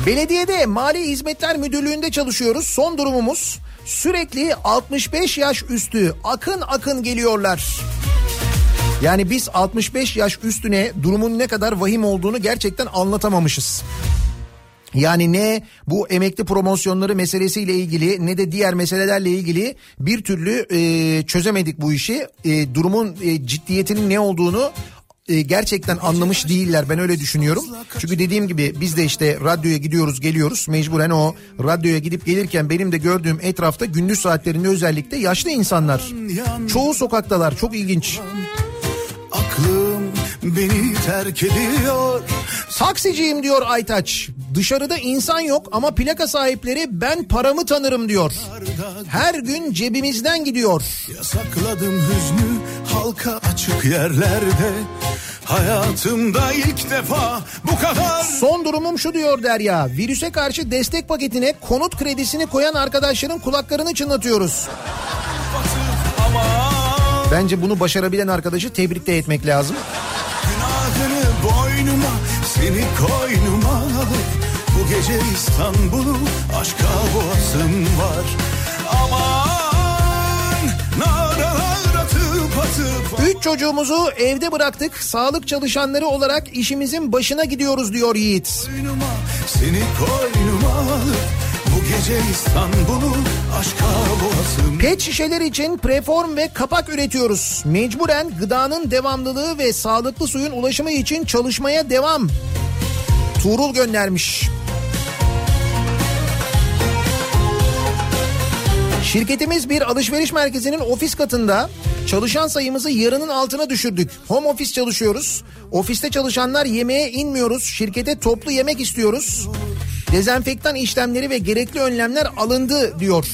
Speaker 2: Belediyede Mali Hizmetler Müdürlüğü'nde çalışıyoruz. Son durumumuz sürekli 65 yaş üstü akın akın geliyorlar. Yani biz 65 yaş üstüne durumun ne kadar vahim olduğunu gerçekten anlatamamışız. Yani ne bu emekli promosyonları meselesiyle ilgili ne de diğer meselelerle ilgili bir türlü e, çözemedik bu işi. E, durumun e, ciddiyetinin ne olduğunu e, gerçekten anlamış değiller ben öyle düşünüyorum. Çünkü dediğim gibi biz de işte radyoya gidiyoruz geliyoruz mecburen o radyoya gidip gelirken benim de gördüğüm etrafta gündüz saatlerinde özellikle yaşlı insanlar. Çoğu sokaktalar çok ilginç.
Speaker 4: Aklım beni terk ediyor
Speaker 2: Taksiciyim diyor Aytaç. Dışarıda insan yok ama plaka sahipleri ben paramı tanırım diyor. Her gün cebimizden gidiyor.
Speaker 4: Yasakladım hüznü halka açık yerlerde Hayatımda ilk defa bu kadar
Speaker 2: Son durumum şu diyor Derya. Virüse karşı destek paketine konut kredisini koyan arkadaşların kulaklarını çınlatıyoruz. Bence bunu başarabilen arkadaşı tebrik de etmek lazım.
Speaker 4: Günahını boynuma seni koynuma Bu gece İstanbul'u aşka boğasım var Aman naralar atıp atıp
Speaker 2: Üç çocuğumuzu evde bıraktık. Sağlık çalışanları olarak işimizin başına gidiyoruz diyor Yiğit.
Speaker 4: Boynuma seni koynuma alıp gece İstanbul'u aşka boğasım
Speaker 2: Pet şişeler için preform ve kapak üretiyoruz. Mecburen gıdanın devamlılığı ve sağlıklı suyun ulaşımı için çalışmaya devam. Tuğrul göndermiş. Şirketimiz bir alışveriş merkezinin ofis katında çalışan sayımızı yarının altına düşürdük. Home office çalışıyoruz. Ofiste çalışanlar yemeğe inmiyoruz. Şirkete toplu yemek istiyoruz. Dezenfektan işlemleri ve gerekli önlemler alındı diyor.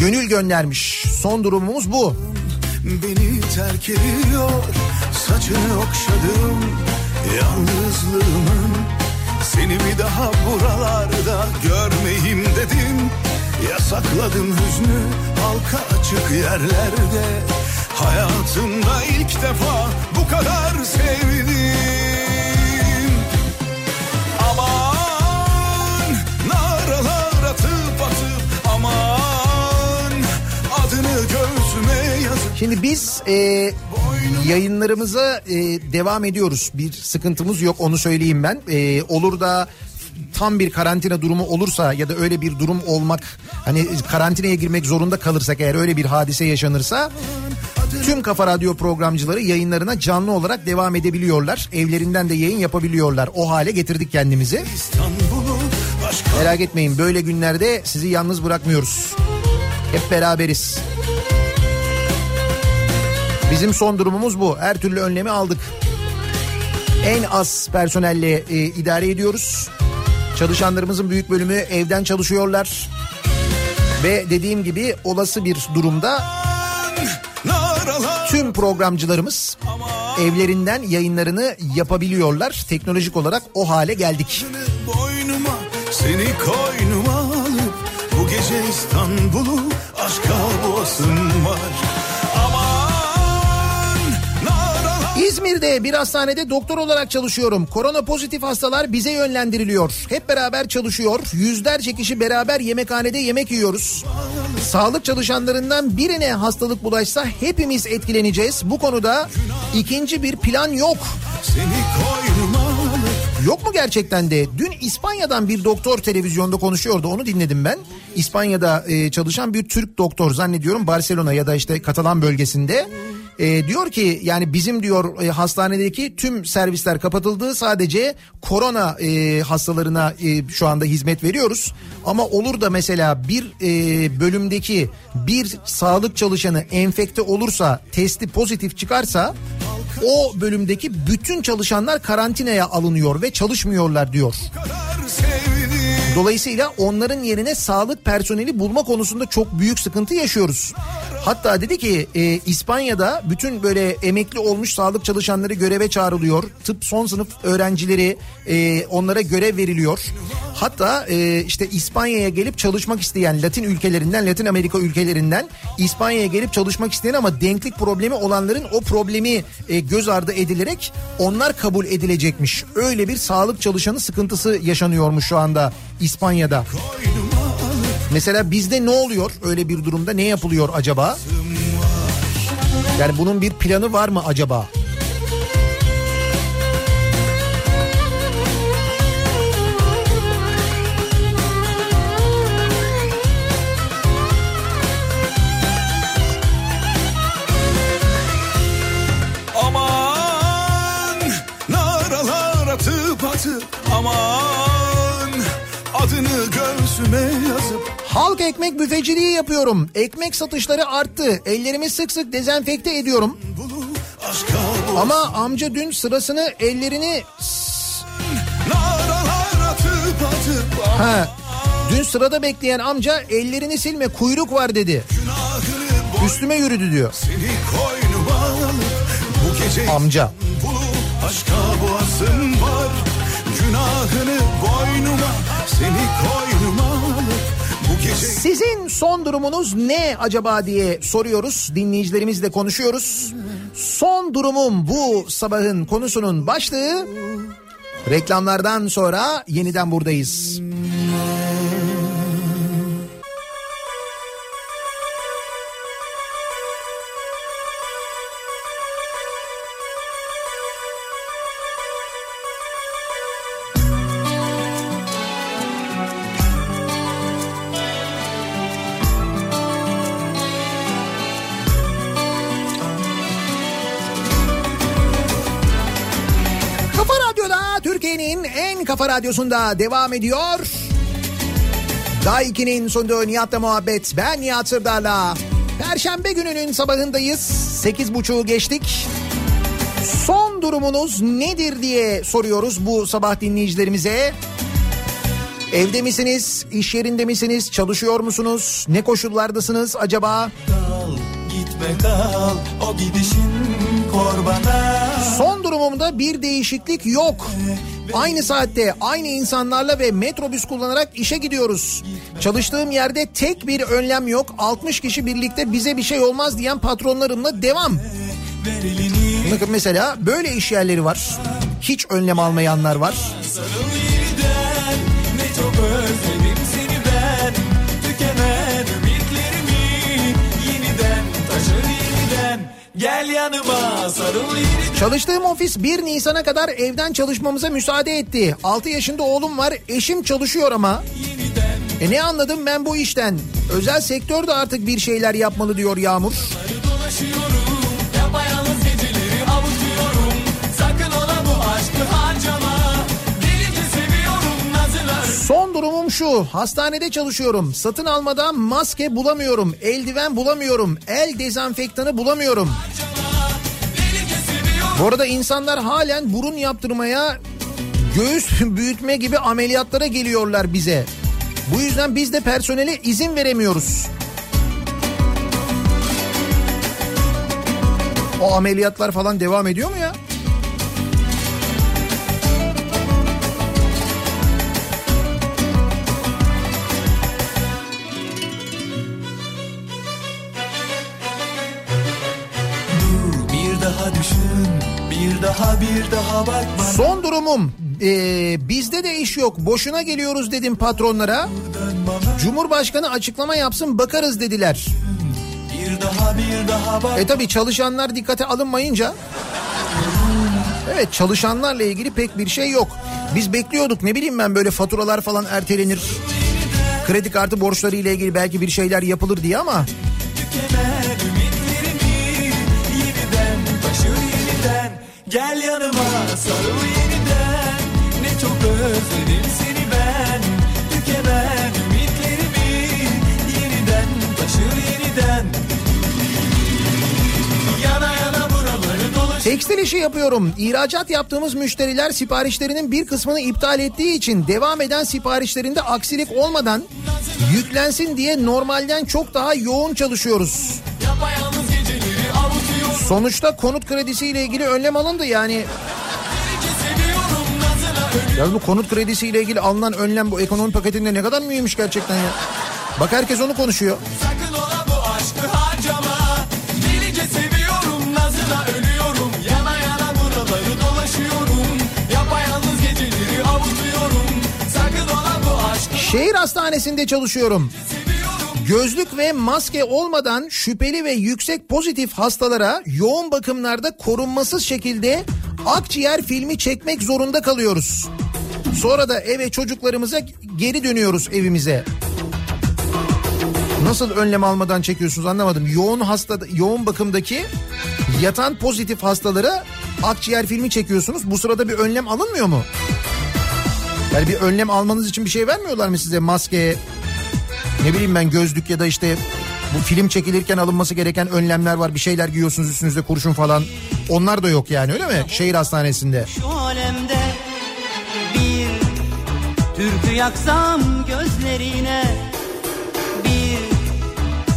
Speaker 2: Gönül göndermiş. Son durumumuz bu.
Speaker 4: Beni terk ediyor Saçını okşadım Yalnızlığımın Seni bir daha buralarda Görmeyeyim dedim Yasakladım hüznü Halka açık yerlerde Hayatımda ilk defa Bu kadar sevdim
Speaker 2: Şimdi biz e, yayınlarımıza e, devam ediyoruz. Bir sıkıntımız yok onu söyleyeyim ben. E, olur da tam bir karantina durumu olursa ya da öyle bir durum olmak hani karantinaya girmek zorunda kalırsak eğer öyle bir hadise yaşanırsa tüm Kafa Radyo programcıları yayınlarına canlı olarak devam edebiliyorlar. Evlerinden de yayın yapabiliyorlar. O hale getirdik kendimizi. Merak etmeyin böyle günlerde sizi yalnız bırakmıyoruz. Hep beraberiz. Bizim son durumumuz bu. Her türlü önlemi aldık. En az personelle e, idare ediyoruz. Çalışanlarımızın büyük bölümü evden çalışıyorlar. Ve dediğim gibi olası bir durumda tüm programcılarımız evlerinden yayınlarını yapabiliyorlar. Teknolojik olarak o hale geldik.
Speaker 4: boynuma seni koynuma alıp bu gece İstanbul'u aşka boğasım var.
Speaker 2: İzmir'de bir hastanede doktor olarak çalışıyorum. Korona pozitif hastalar bize yönlendiriliyor. Hep beraber çalışıyor. Yüzlerce kişi beraber yemekhanede yemek yiyoruz. Sağlık çalışanlarından birine hastalık bulaşsa hepimiz etkileneceğiz. Bu konuda ikinci bir plan yok. Yok mu gerçekten de? Dün İspanya'dan bir doktor televizyonda konuşuyordu. Onu dinledim ben. İspanya'da e, çalışan bir Türk doktor zannediyorum Barcelona ya da işte Katalan bölgesinde. E, diyor ki yani bizim diyor e, hastanedeki tüm servisler kapatıldı. Sadece korona e, hastalarına e, şu anda hizmet veriyoruz. Ama olur da mesela bir e, bölümdeki bir sağlık çalışanı enfekte olursa testi pozitif çıkarsa o bölümdeki bütün çalışanlar karantinaya alınıyor ve çalışmıyorlar diyor.
Speaker 4: kadar sevdim.
Speaker 2: Dolayısıyla onların yerine sağlık personeli bulma konusunda çok büyük sıkıntı yaşıyoruz. Hatta dedi ki e, İspanya'da bütün böyle emekli olmuş sağlık çalışanları göreve çağrılıyor. Tıp son sınıf öğrencileri e, onlara görev veriliyor. Hatta e, işte İspanya'ya gelip çalışmak isteyen Latin ülkelerinden, Latin Amerika ülkelerinden İspanya'ya gelip çalışmak isteyen ama denklik problemi olanların o problemi e, göz ardı edilerek onlar kabul edilecekmiş. Öyle bir sağlık çalışanı sıkıntısı yaşanıyormuş şu anda İspanya'da. Mesela bizde ne oluyor öyle bir durumda ne yapılıyor acaba? Yani bunun bir planı var mı acaba? Ekmek büfeciliği yapıyorum. Ekmek satışları arttı. Ellerimi sık sık dezenfekte ediyorum. Ama amca dün sırasını ellerini Ha, dün sırada bekleyen amca ellerini silme kuyruk var dedi. Üstüme yürüdü diyor. Amca.
Speaker 4: aşka boğazın var. Günahını boynuma seni koynuma
Speaker 2: Sizin son durumunuz ne acaba diye soruyoruz. Dinleyicilerimizle konuşuyoruz. Son durumum bu sabahın konusunun başlığı. Reklamlardan sonra yeniden buradayız. Kafa kafa radyosunda devam ediyor. Daiki'nin sunduğu Nihat'la muhabbet. Ben Nihat Sırdar'la. Perşembe gününün sabahındayız. Sekiz buçuğu geçtik. Son durumunuz nedir diye soruyoruz bu sabah dinleyicilerimize. Evde misiniz? İş yerinde misiniz? Çalışıyor musunuz? Ne koşullardasınız acaba?
Speaker 5: Kal gitme kal o gidişin korbana
Speaker 2: Son durumumda bir değişiklik yok. Aynı saatte aynı insanlarla ve metrobüs kullanarak işe gidiyoruz. Çalıştığım yerde tek bir önlem yok. 60 kişi birlikte bize bir şey olmaz diyen patronlarımla devam. Bakın mesela böyle iş yerleri var. Hiç önlem almayanlar var.
Speaker 5: sarıl gel yanıma sarıl yeniden
Speaker 2: Çalıştığım ofis 1 Nisan'a kadar evden çalışmamıza müsaade etti. 6 yaşında oğlum var. Eşim çalışıyor ama. E ne anladım ben bu işten? Özel sektör de artık bir şeyler yapmalı diyor Yağmur.
Speaker 5: dolaşıyorum
Speaker 2: Son durumum şu. Hastanede çalışıyorum. Satın almadan maske bulamıyorum. Eldiven bulamıyorum. El dezenfektanı bulamıyorum. Bu arada insanlar halen burun yaptırmaya göğüs [laughs] büyütme gibi ameliyatlara geliyorlar bize. Bu yüzden biz de personele izin veremiyoruz. O ameliyatlar falan devam ediyor mu ya?
Speaker 5: Daha bir daha bak bana
Speaker 2: Son durumum ee, bizde de iş yok boşuna geliyoruz dedim patronlara. Cumhurbaşkanı açıklama yapsın bakarız dediler.
Speaker 5: bir daha bir daha bak
Speaker 2: E tabi çalışanlar dikkate alınmayınca Evet çalışanlarla ilgili pek bir şey yok. Biz bekliyorduk ne bileyim ben böyle faturalar falan ertelenir. Kredi kartı borçları ile ilgili belki bir şeyler yapılır diye ama
Speaker 5: tükenen gel yanıma sarıl yeniden ne çok özledim seni ben tükenen ümitlerimi yeniden taşır yeniden yana yana buraları dolaş
Speaker 2: tekstil işi yapıyorum. İhracat yaptığımız müşteriler siparişlerinin bir kısmını iptal ettiği için devam eden siparişlerinde aksilik olmadan yüklensin diye normalden çok daha yoğun çalışıyoruz.
Speaker 5: yapayalnız
Speaker 2: Sonuçta konut kredisiyle ilgili önlem alındı yani.
Speaker 5: seviyorum
Speaker 2: Ya bu konut kredisiyle ilgili alınan önlem bu ekonomi paketinde ne kadar mühimmiş gerçekten ya. Bak herkes onu konuşuyor.
Speaker 5: Sakın ola bu aşkı harcama Delice seviyorum nazına ölüyorum Yana yana buraları dolaşıyorum Yapayalnız geceleri avutuyorum Sakın ola bu aşkı
Speaker 2: Şehir hastanesinde çalışıyorum. Gözlük ve maske olmadan şüpheli ve yüksek pozitif hastalara yoğun bakımlarda korunmasız şekilde akciğer filmi çekmek zorunda kalıyoruz. Sonra da eve çocuklarımıza geri dönüyoruz evimize. Nasıl önlem almadan çekiyorsunuz anlamadım. Yoğun hasta yoğun bakımdaki yatan pozitif hastalara akciğer filmi çekiyorsunuz. Bu sırada bir önlem alınmıyor mu? Yani bir önlem almanız için bir şey vermiyorlar mı size maske, ne bileyim ben gözlük ya da işte bu film çekilirken alınması gereken önlemler var. Bir şeyler giyiyorsunuz üstünüzde kurşun falan. Onlar da yok yani öyle mi? Şehir hastanesinde.
Speaker 8: Şu alemde bir türkü yaksam gözlerine Bir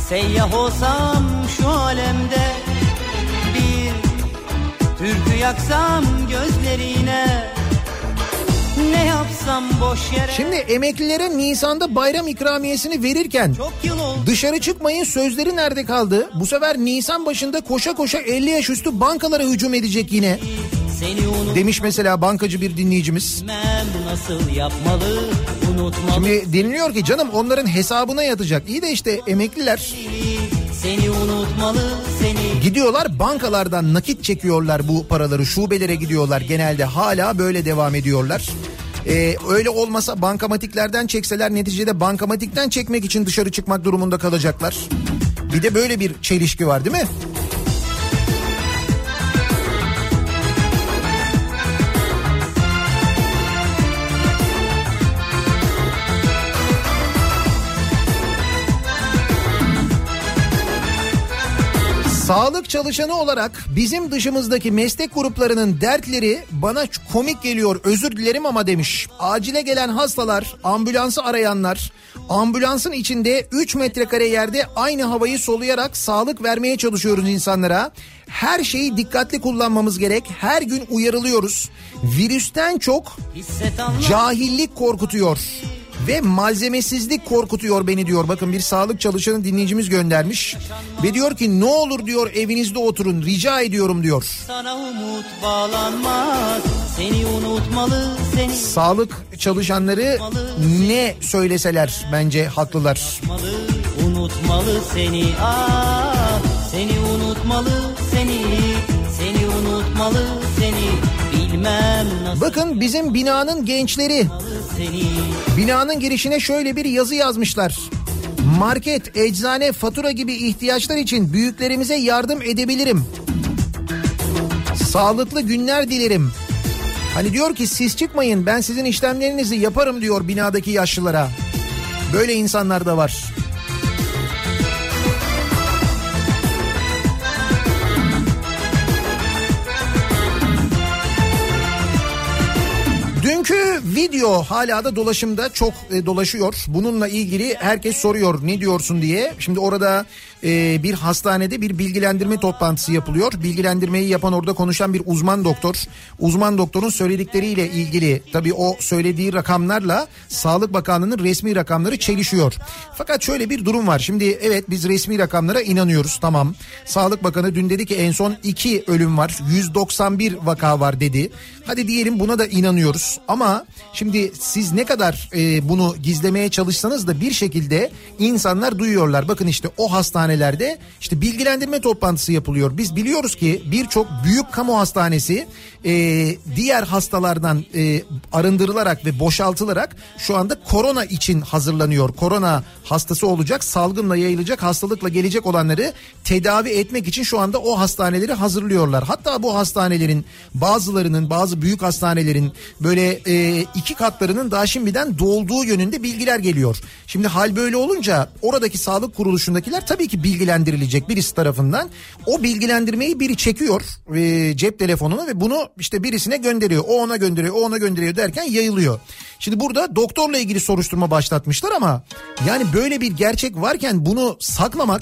Speaker 8: seyyah olsam şu alemde Bir türkü yaksam gözlerine Ne yapsam boş yere
Speaker 2: Şimdi emeklilere Nisan'da bayram ikramiyesini verirken dışarı çıkmayın sözleri nerede kaldı? Bu sefer Nisan başında koşa koşa 50 yaş üstü bankalara hücum edecek yine. Demiş mesela bankacı bir dinleyicimiz.
Speaker 8: nasıl yapmalı
Speaker 2: Şimdi deniliyor ki canım onların hesabına yatacak. İyi de işte emekliler
Speaker 8: Seni unutmalı seni
Speaker 2: gidiyorlar bankalardan nakit çekiyorlar bu paraları. Şubelere gidiyorlar genelde hala böyle devam ediyorlar. Ee, öyle olmasa bankamatiklerden çekseler neticede bankamatikten çekmek için dışarı çıkmak durumunda kalacaklar. Bir de böyle bir çelişki var değil mi? Sağlık çalışanı olarak bizim dışımızdaki meslek gruplarının dertleri bana komik geliyor özür dilerim ama demiş. Acile gelen hastalar, ambulansı arayanlar, ambulansın içinde 3 metrekare yerde aynı havayı soluyarak sağlık vermeye çalışıyoruz insanlara. Her şeyi dikkatli kullanmamız gerek. Her gün uyarılıyoruz. Virüsten çok cahillik korkutuyor ve malzemesizlik korkutuyor beni diyor. Bakın bir sağlık çalışanı dinleyicimiz göndermiş. Ve diyor ki ne olur diyor evinizde oturun rica ediyorum diyor.
Speaker 8: sana umut bağlanmaz Seni unutmalı seni
Speaker 2: Sağlık çalışanları ne söyleseler bence haklılar.
Speaker 8: unutmalı seni ah Seni unutmalı seni Seni unutmalı seni
Speaker 2: Bakın bizim binanın gençleri binanın girişine şöyle bir yazı yazmışlar. Market, eczane, fatura gibi ihtiyaçlar için büyüklerimize yardım edebilirim. Sağlıklı günler dilerim. Hani diyor ki siz çıkmayın ben sizin işlemlerinizi yaparım diyor binadaki yaşlılara. Böyle insanlar da var. Dünkü video hala da dolaşımda çok e, dolaşıyor. Bununla ilgili herkes soruyor ne diyorsun diye. Şimdi orada e, bir hastanede bir bilgilendirme toplantısı yapılıyor. Bilgilendirmeyi yapan orada konuşan bir uzman doktor. Uzman doktorun söyledikleriyle ilgili tabii o söylediği rakamlarla Sağlık Bakanlığı'nın resmi rakamları çelişiyor. Fakat şöyle bir durum var. Şimdi evet biz resmi rakamlara inanıyoruz tamam. Sağlık Bakanı dün dedi ki en son 2 ölüm var. 191 vaka var dedi. Hadi diyelim buna da inanıyoruz. Ama şimdi siz ne kadar e, bunu gizlemeye çalışsanız da bir şekilde insanlar duyuyorlar. Bakın işte o hastanelerde işte bilgilendirme toplantısı yapılıyor. Biz biliyoruz ki birçok büyük kamu hastanesi e, diğer hastalardan e, arındırılarak ve boşaltılarak şu anda korona için hazırlanıyor. Korona hastası olacak, salgınla yayılacak, hastalıkla gelecek olanları tedavi etmek için şu anda o hastaneleri hazırlıyorlar. Hatta bu hastanelerin bazılarının, bazı büyük hastanelerin böyle e, iki katlarının daha şimdiden dolduğu yönünde bilgiler geliyor. Şimdi hal böyle olunca oradaki sağlık kuruluşundakiler tabii ki bilgilendirilecek birisi tarafından. O bilgilendirmeyi biri çekiyor e, cep telefonuna ve bunu işte birisine gönderiyor. O ona gönderiyor, o ona gönderiyor derken yayılıyor. Şimdi burada doktorla ilgili soruşturma başlatmışlar ama yani böyle bir gerçek varken bunu saklamak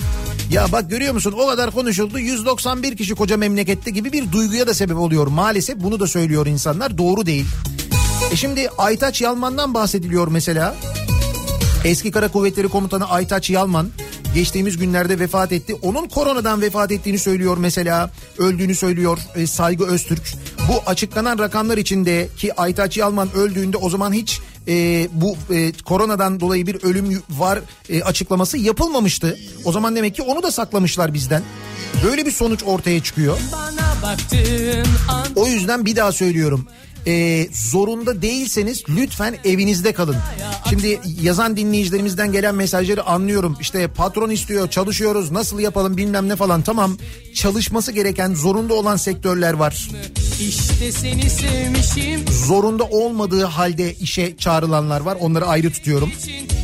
Speaker 2: ya bak görüyor musun o kadar konuşuldu 191 kişi koca memlekette gibi bir duyguya da sebep oluyor. Maalesef bunu da söylüyor insanlar doğru değil. E şimdi Aytaç Yalman'dan bahsediliyor mesela. Eski Kara Kuvvetleri Komutanı Aytaç Yalman geçtiğimiz günlerde vefat etti. Onun koronadan vefat ettiğini söylüyor mesela. Öldüğünü söylüyor e, Saygı Öztürk. Bu açıklanan rakamlar içinde ki Aytaç Yalman öldüğünde o zaman hiç e, bu e, koronadan dolayı bir ölüm var e, açıklaması yapılmamıştı. O zaman demek ki onu da saklamışlar bizden. Böyle bir sonuç ortaya çıkıyor. O yüzden bir daha söylüyorum. Ee, zorunda değilseniz lütfen evinizde kalın. Şimdi yazan dinleyicilerimizden gelen mesajları anlıyorum. İşte patron istiyor, çalışıyoruz, nasıl yapalım bilmem ne falan. Tamam çalışması gereken zorunda olan sektörler var.
Speaker 1: işte seni sevmişim
Speaker 2: Zorunda olmadığı halde işe çağrılanlar var. Onları ayrı tutuyorum.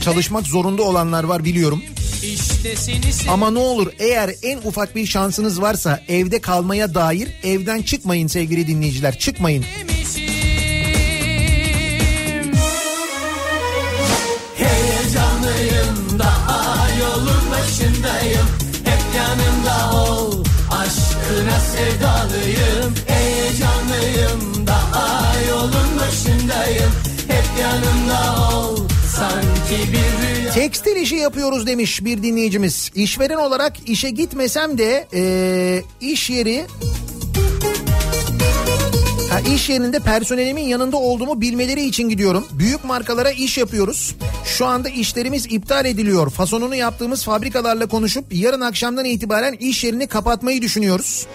Speaker 2: Çalışmak zorunda olanlar var biliyorum.
Speaker 1: İşte seni
Speaker 2: Ama ne olur eğer en ufak bir şansınız varsa evde kalmaya dair evden çıkmayın sevgili dinleyiciler çıkmayın.
Speaker 1: Heyecanlıyım daha yolun başındayım.
Speaker 5: Hep yanımda ol aşkına sevdalıyım. Heyecanlıyım daha yolun başındayım. Hep yanımda ol
Speaker 2: Tekstil işi yapıyoruz demiş bir dinleyicimiz. İşveren olarak işe gitmesem de eee, iş yeri Ha, iş yerinde personelimin yanında olduğumu bilmeleri için gidiyorum. Büyük markalara iş yapıyoruz. Şu anda işlerimiz iptal ediliyor. Fasonunu yaptığımız fabrikalarla konuşup yarın akşamdan itibaren iş yerini kapatmayı düşünüyoruz.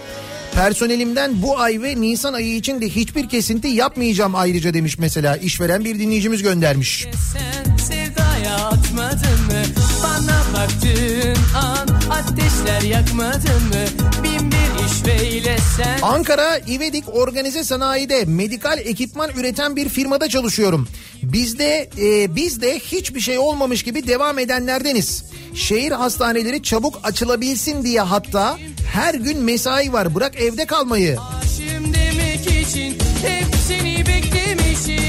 Speaker 2: Personelimden bu ay ve Nisan ayı için de hiçbir kesinti yapmayacağım ayrıca demiş mesela işveren bir dinleyicimiz göndermiş.
Speaker 1: Sen sevdaya atmadın an ateşler yakmadın mı?
Speaker 2: Ankara İvedik Organize Sanayi'de medikal ekipman üreten bir firmada çalışıyorum. Bizde e, biz de hiçbir şey olmamış gibi devam edenlerdeniz. Şehir hastaneleri çabuk açılabilsin diye hatta her gün mesai var. Bırak evde kalmayı.
Speaker 1: aşığım demek için hep seni beklemişim.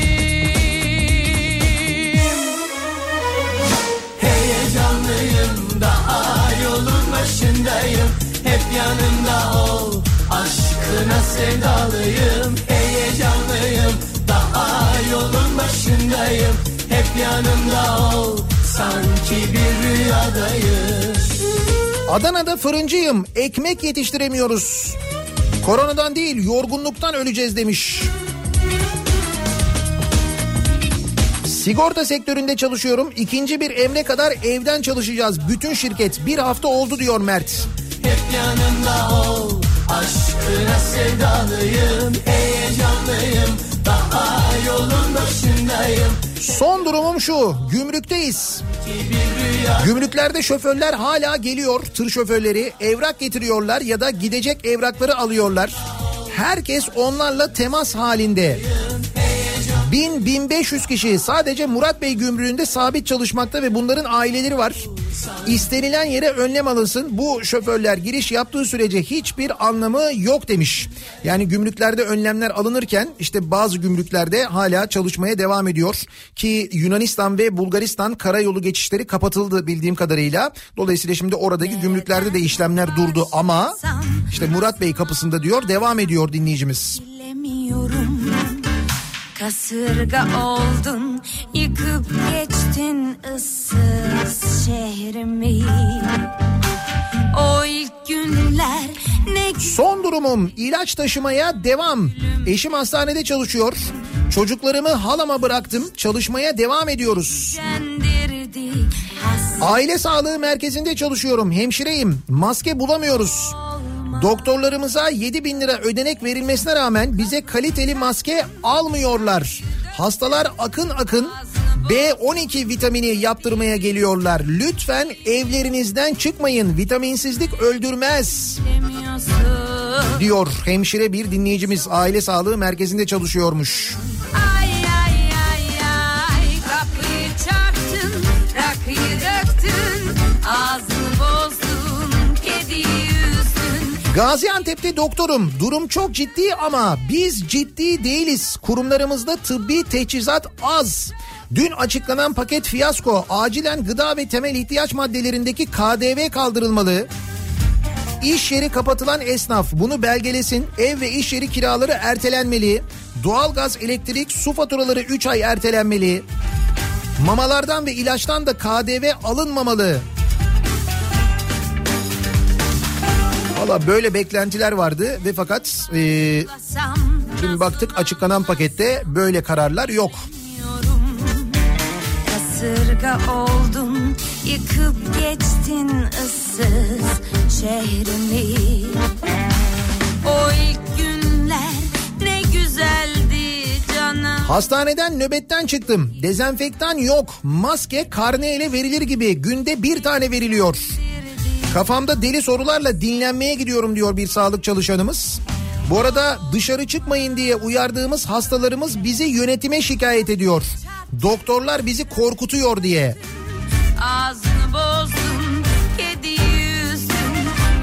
Speaker 5: Heyecanlıyım Daha yolun başındayım Hep yanımda ol Aşkına sevdalıyım Heyecanlıyım Daha yolun başındayım Hep yanımda ol Sanki bir rüyadayım
Speaker 2: Adana'da fırıncıyım. Ekmek yetiştiremiyoruz. Koronadan değil yorgunluktan öleceğiz demiş. Sigorta sektöründe çalışıyorum. İkinci bir emre kadar evden çalışacağız. Bütün şirket bir hafta oldu diyor Mert.
Speaker 5: Hep yanımda ol Aşkına sevdalıyım Heyecanlıyım Daha yolun başındayım
Speaker 2: Son durumum şu. Gümrükteyiz. Gümrüklerde şoförler hala geliyor. Tır şoförleri evrak getiriyorlar ya da gidecek evrakları alıyorlar. Herkes onlarla temas halinde. 1000-1500 kişi sadece Murat Bey gümrüğünde sabit çalışmakta ve bunların aileleri var. İstenilen yere önlem alınsın. Bu şoförler giriş yaptığı sürece hiçbir anlamı yok demiş. Yani gümrüklerde önlemler alınırken işte bazı gümrüklerde hala çalışmaya devam ediyor. Ki Yunanistan ve Bulgaristan karayolu geçişleri kapatıldı bildiğim kadarıyla. Dolayısıyla şimdi oradaki gümrüklerde de işlemler durdu ama işte Murat Bey kapısında diyor devam ediyor dinleyicimiz.
Speaker 7: Bilemiyorum Kasırga oldun Yıkıp geçtin ıssız şehrimi O ilk günler ne
Speaker 2: Son durumum ilaç taşımaya devam. Eşim hastanede çalışıyor. Çocuklarımı halama bıraktım. Çalışmaya devam ediyoruz. Aile sağlığı merkezinde çalışıyorum. Hemşireyim. Maske bulamıyoruz. Doktorlarımıza 7 bin lira ödenek verilmesine rağmen bize kaliteli maske almıyorlar. Hastalar akın akın B12 vitamini yaptırmaya geliyorlar. Lütfen evlerinizden çıkmayın. Vitaminsizlik öldürmez diyor hemşire bir dinleyicimiz aile sağlığı merkezinde çalışıyormuş.
Speaker 7: Ağzını
Speaker 2: Gaziantep'te doktorum. Durum çok ciddi ama biz ciddi değiliz. Kurumlarımızda tıbbi teçhizat az. Dün açıklanan paket fiyasko acilen gıda ve temel ihtiyaç maddelerindeki KDV kaldırılmalı. İş yeri kapatılan esnaf bunu belgelesin. Ev ve iş yeri kiraları ertelenmeli. Doğalgaz, elektrik, su faturaları 3 ay ertelenmeli. Mamalardan ve ilaçtan da KDV alınmamalı. Valla böyle beklentiler vardı ve fakat e, dün baktık açıklanan pakette böyle kararlar yok.
Speaker 7: Kasırga oldun Yıkıp geçtin ıssız şehrimi O ilk günler ne güzeldi canım
Speaker 2: Hastaneden nöbetten çıktım. Dezenfektan yok. Maske karne ile verilir gibi günde bir tane veriliyor. Kafamda deli sorularla dinlenmeye gidiyorum diyor bir sağlık çalışanımız. Bu arada dışarı çıkmayın diye uyardığımız hastalarımız bizi yönetime şikayet ediyor. Doktorlar bizi korkutuyor diye.
Speaker 7: Ağzını bozdun, kediyi üzdün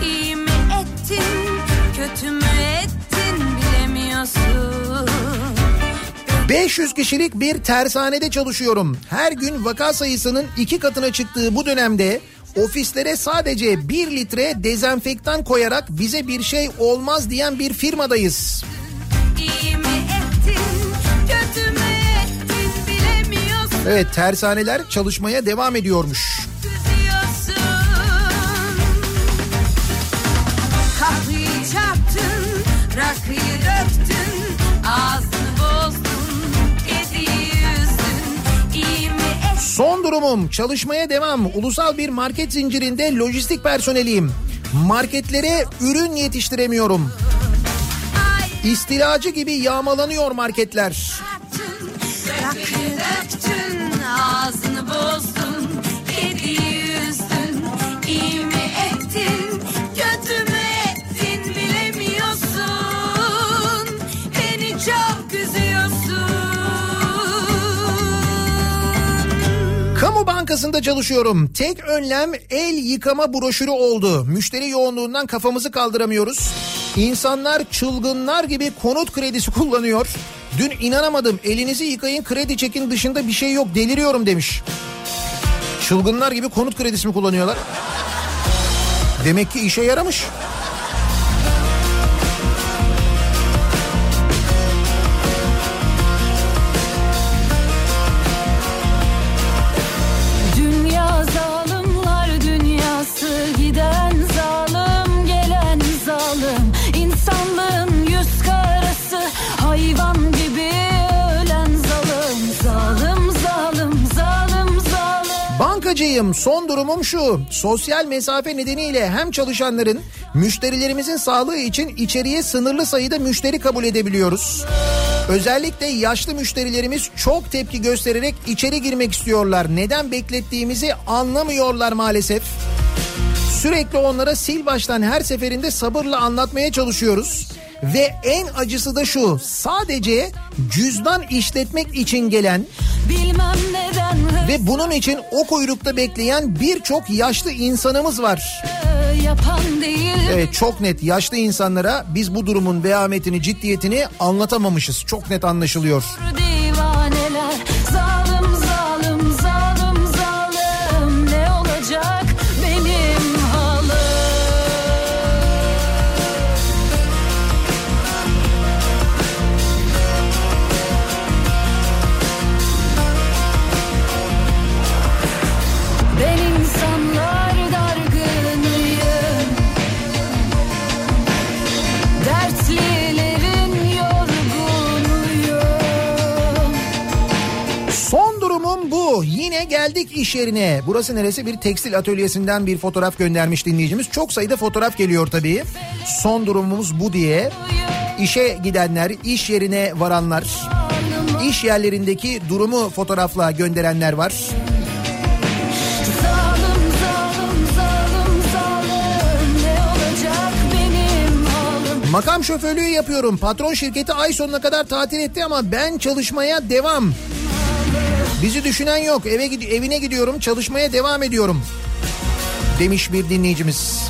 Speaker 7: İyi mi ettin, kötü mü ettin bilemiyorsun
Speaker 2: 500 kişilik bir tersanede çalışıyorum. Her gün vaka sayısının iki katına çıktığı bu dönemde ofislere sadece 1 litre dezenfektan koyarak bize bir şey olmaz diyen bir firmadayız. Evet tersaneler çalışmaya devam ediyormuş.
Speaker 7: Kahveyi çarptın, rakıyı
Speaker 2: Son durumum çalışmaya devam. Ulusal bir market zincirinde lojistik personeliyim. Marketlere ürün yetiştiremiyorum. İstilacı gibi yağmalanıyor marketler.
Speaker 7: rakıyı döktün, ağzını bozdun,
Speaker 2: bankasında çalışıyorum. Tek önlem el yıkama broşürü oldu. Müşteri yoğunluğundan kafamızı kaldıramıyoruz. İnsanlar çılgınlar gibi konut kredisi [laughs] kullanıyor. Dün inanamadım elinizi yıkayın kredi çekin dışında bir şey yok deliriyorum demiş. Çılgınlar gibi konut kredisi mi kullanıyorlar? Demek ki işe yaramış. Bankacıyım son durumum şu. Sosyal mesafe nedeniyle hem çalışanların müşterilerimizin sağlığı için içeriye sınırlı sayıda müşteri kabul edebiliyoruz. Özellikle yaşlı müşterilerimiz çok tepki göstererek içeri girmek istiyorlar. Neden beklettiğimizi anlamıyorlar maalesef. Sürekli onlara sil baştan her seferinde sabırla anlatmaya çalışıyoruz. Ve en acısı da şu. Sadece cüzdan işletmek için gelen ve bunun için o kuyrukta bekleyen birçok yaşlı insanımız var. Evet çok net yaşlı insanlara biz bu durumun vehametini, ciddiyetini anlatamamışız. Çok net anlaşılıyor.
Speaker 3: divaneler
Speaker 2: Yine geldik iş yerine. Burası neresi? Bir tekstil atölyesinden bir fotoğraf göndermiş dinleyicimiz. Çok sayıda fotoğraf geliyor tabii. Son durumumuz bu diye. İşe gidenler, iş yerine varanlar, iş yerlerindeki durumu fotoğrafla gönderenler var. Makam şoförlüğü yapıyorum. Patron şirketi ay sonuna kadar tatil etti ama ben çalışmaya devam. Bizi düşünen yok. Eve evine gidiyorum, çalışmaya devam ediyorum. Demiş bir dinleyicimiz.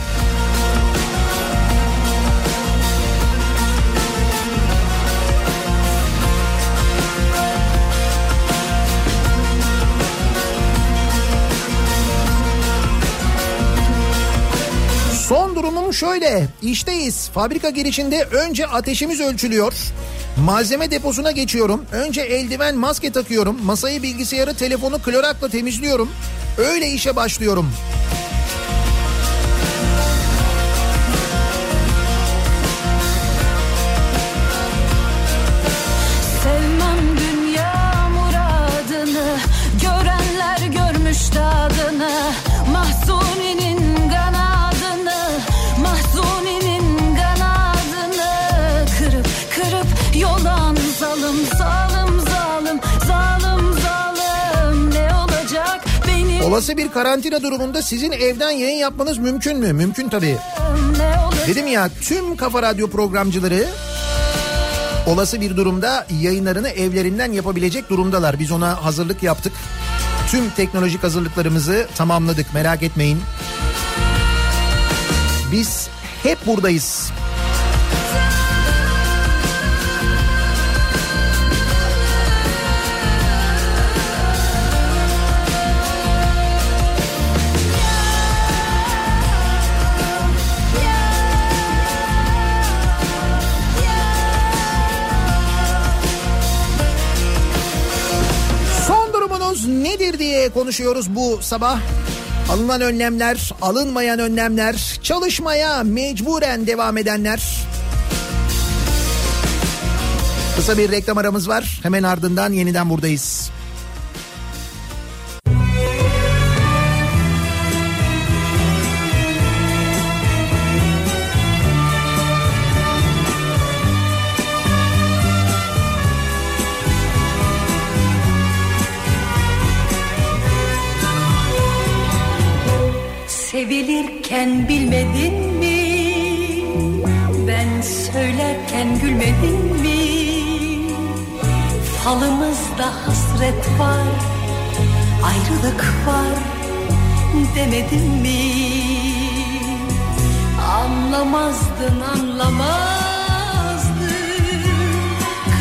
Speaker 2: Şöyle. İşteyiz. Fabrika girişinde önce ateşimiz ölçülüyor. Malzeme deposuna geçiyorum. Önce eldiven, maske takıyorum. Masayı, bilgisayarı, telefonu klorakla temizliyorum. Öyle işe başlıyorum. Olası bir karantina durumunda sizin evden yayın yapmanız mümkün mü? Mümkün tabii. Dedim ya tüm Kafa Radyo programcıları olası bir durumda yayınlarını evlerinden yapabilecek durumdalar. Biz ona hazırlık yaptık. Tüm teknolojik hazırlıklarımızı tamamladık merak etmeyin. Biz hep buradayız. Nedir diye konuşuyoruz bu sabah. Alınan önlemler, alınmayan önlemler, çalışmaya mecburen devam edenler. Kısa bir reklam aramız var. Hemen ardından yeniden buradayız.
Speaker 3: Bilmedin mi? Ben söylerken gülmedin mi? Falımızda hasret var, ayrılık var demedin mi? Anlamazdın anlamazdın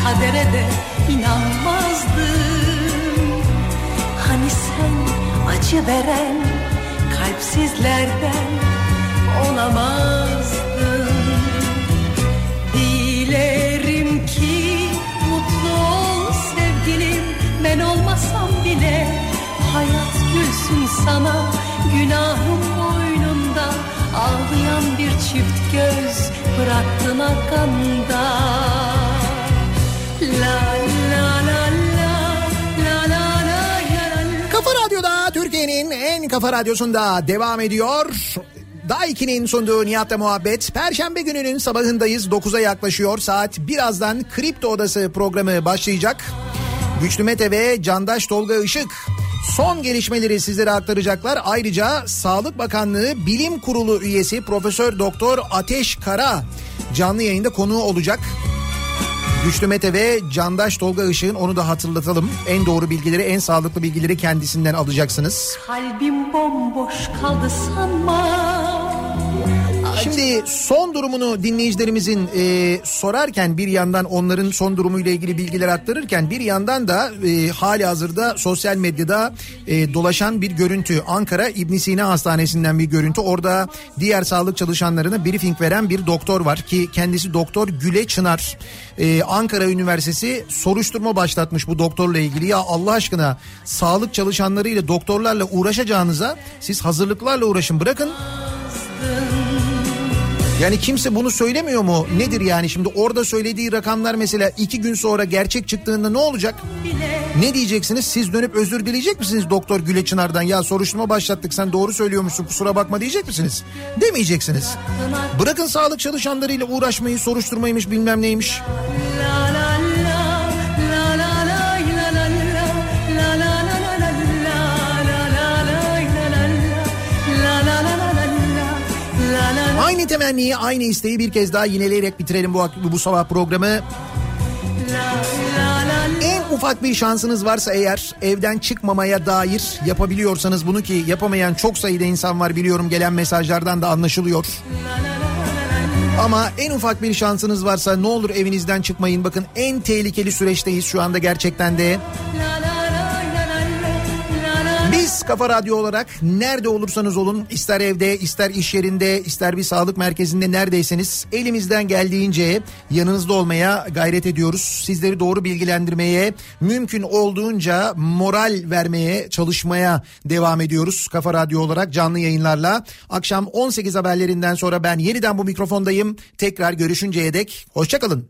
Speaker 3: Kadere de inanmazdın Hani sen acı veren kalpsizlerden sana. Günahım boynunda ağlayan bir çift göz Bıraktın arkamda. La.
Speaker 2: Kafa Radyo'da Türkiye'nin en kafa radyosunda devam ediyor. Daiki'nin sunduğu Nihat'la muhabbet. Perşembe gününün sabahındayız. 9'a yaklaşıyor. Saat birazdan Kripto Odası programı başlayacak. Güçlü Mete ve Candaş Tolga Işık son gelişmeleri sizlere aktaracaklar. Ayrıca Sağlık Bakanlığı Bilim Kurulu üyesi Profesör Doktor Ateş Kara canlı yayında konuğu olacak. Güçlü Mete ve Candaş Tolga Işık'ın onu da hatırlatalım. En doğru bilgileri, en sağlıklı bilgileri kendisinden alacaksınız.
Speaker 3: Kalbim bomboş kaldı sanma
Speaker 2: Şimdi son durumunu dinleyicilerimizin e, sorarken bir yandan onların son durumuyla ilgili bilgiler aktarırken bir yandan da e, hali hazırda sosyal medyada e, dolaşan bir görüntü. Ankara İbn Sina Hastanesi'nden bir görüntü. Orada diğer sağlık çalışanlarına briefing veren bir doktor var ki kendisi doktor Güle Çınar. E, Ankara Üniversitesi soruşturma başlatmış bu doktorla ilgili. Ya Allah aşkına sağlık çalışanlarıyla doktorlarla uğraşacağınıza siz hazırlıklarla uğraşın bırakın. Yani kimse bunu söylemiyor mu? Nedir yani şimdi orada söylediği rakamlar mesela iki gün sonra gerçek çıktığında ne olacak? Ne diyeceksiniz? Siz dönüp özür dileyecek misiniz Doktor Güle Çınar'dan? Ya soruşturma başlattık sen doğru söylüyormuşsun kusura bakma diyecek misiniz? Demeyeceksiniz. Bırakın sağlık çalışanlarıyla uğraşmayı soruşturmaymış bilmem neymiş.
Speaker 3: La la
Speaker 2: Aynı temenniyi, aynı isteği bir kez daha yineleyerek bitirelim bu, bu sabah programı. En ufak bir şansınız varsa eğer evden çıkmamaya dair yapabiliyorsanız bunu ki yapamayan çok sayıda insan var biliyorum gelen mesajlardan da anlaşılıyor. Ama en ufak bir şansınız varsa ne olur evinizden çıkmayın. Bakın en tehlikeli süreçteyiz şu anda gerçekten de. Biz Kafa Radyo olarak nerede olursanız olun ister evde ister iş yerinde ister bir sağlık merkezinde neredeyseniz elimizden geldiğince yanınızda olmaya gayret ediyoruz. Sizleri doğru bilgilendirmeye mümkün olduğunca moral vermeye çalışmaya devam ediyoruz. Kafa Radyo olarak canlı yayınlarla akşam 18 haberlerinden sonra ben yeniden bu mikrofondayım. Tekrar görüşünceye dek hoşçakalın.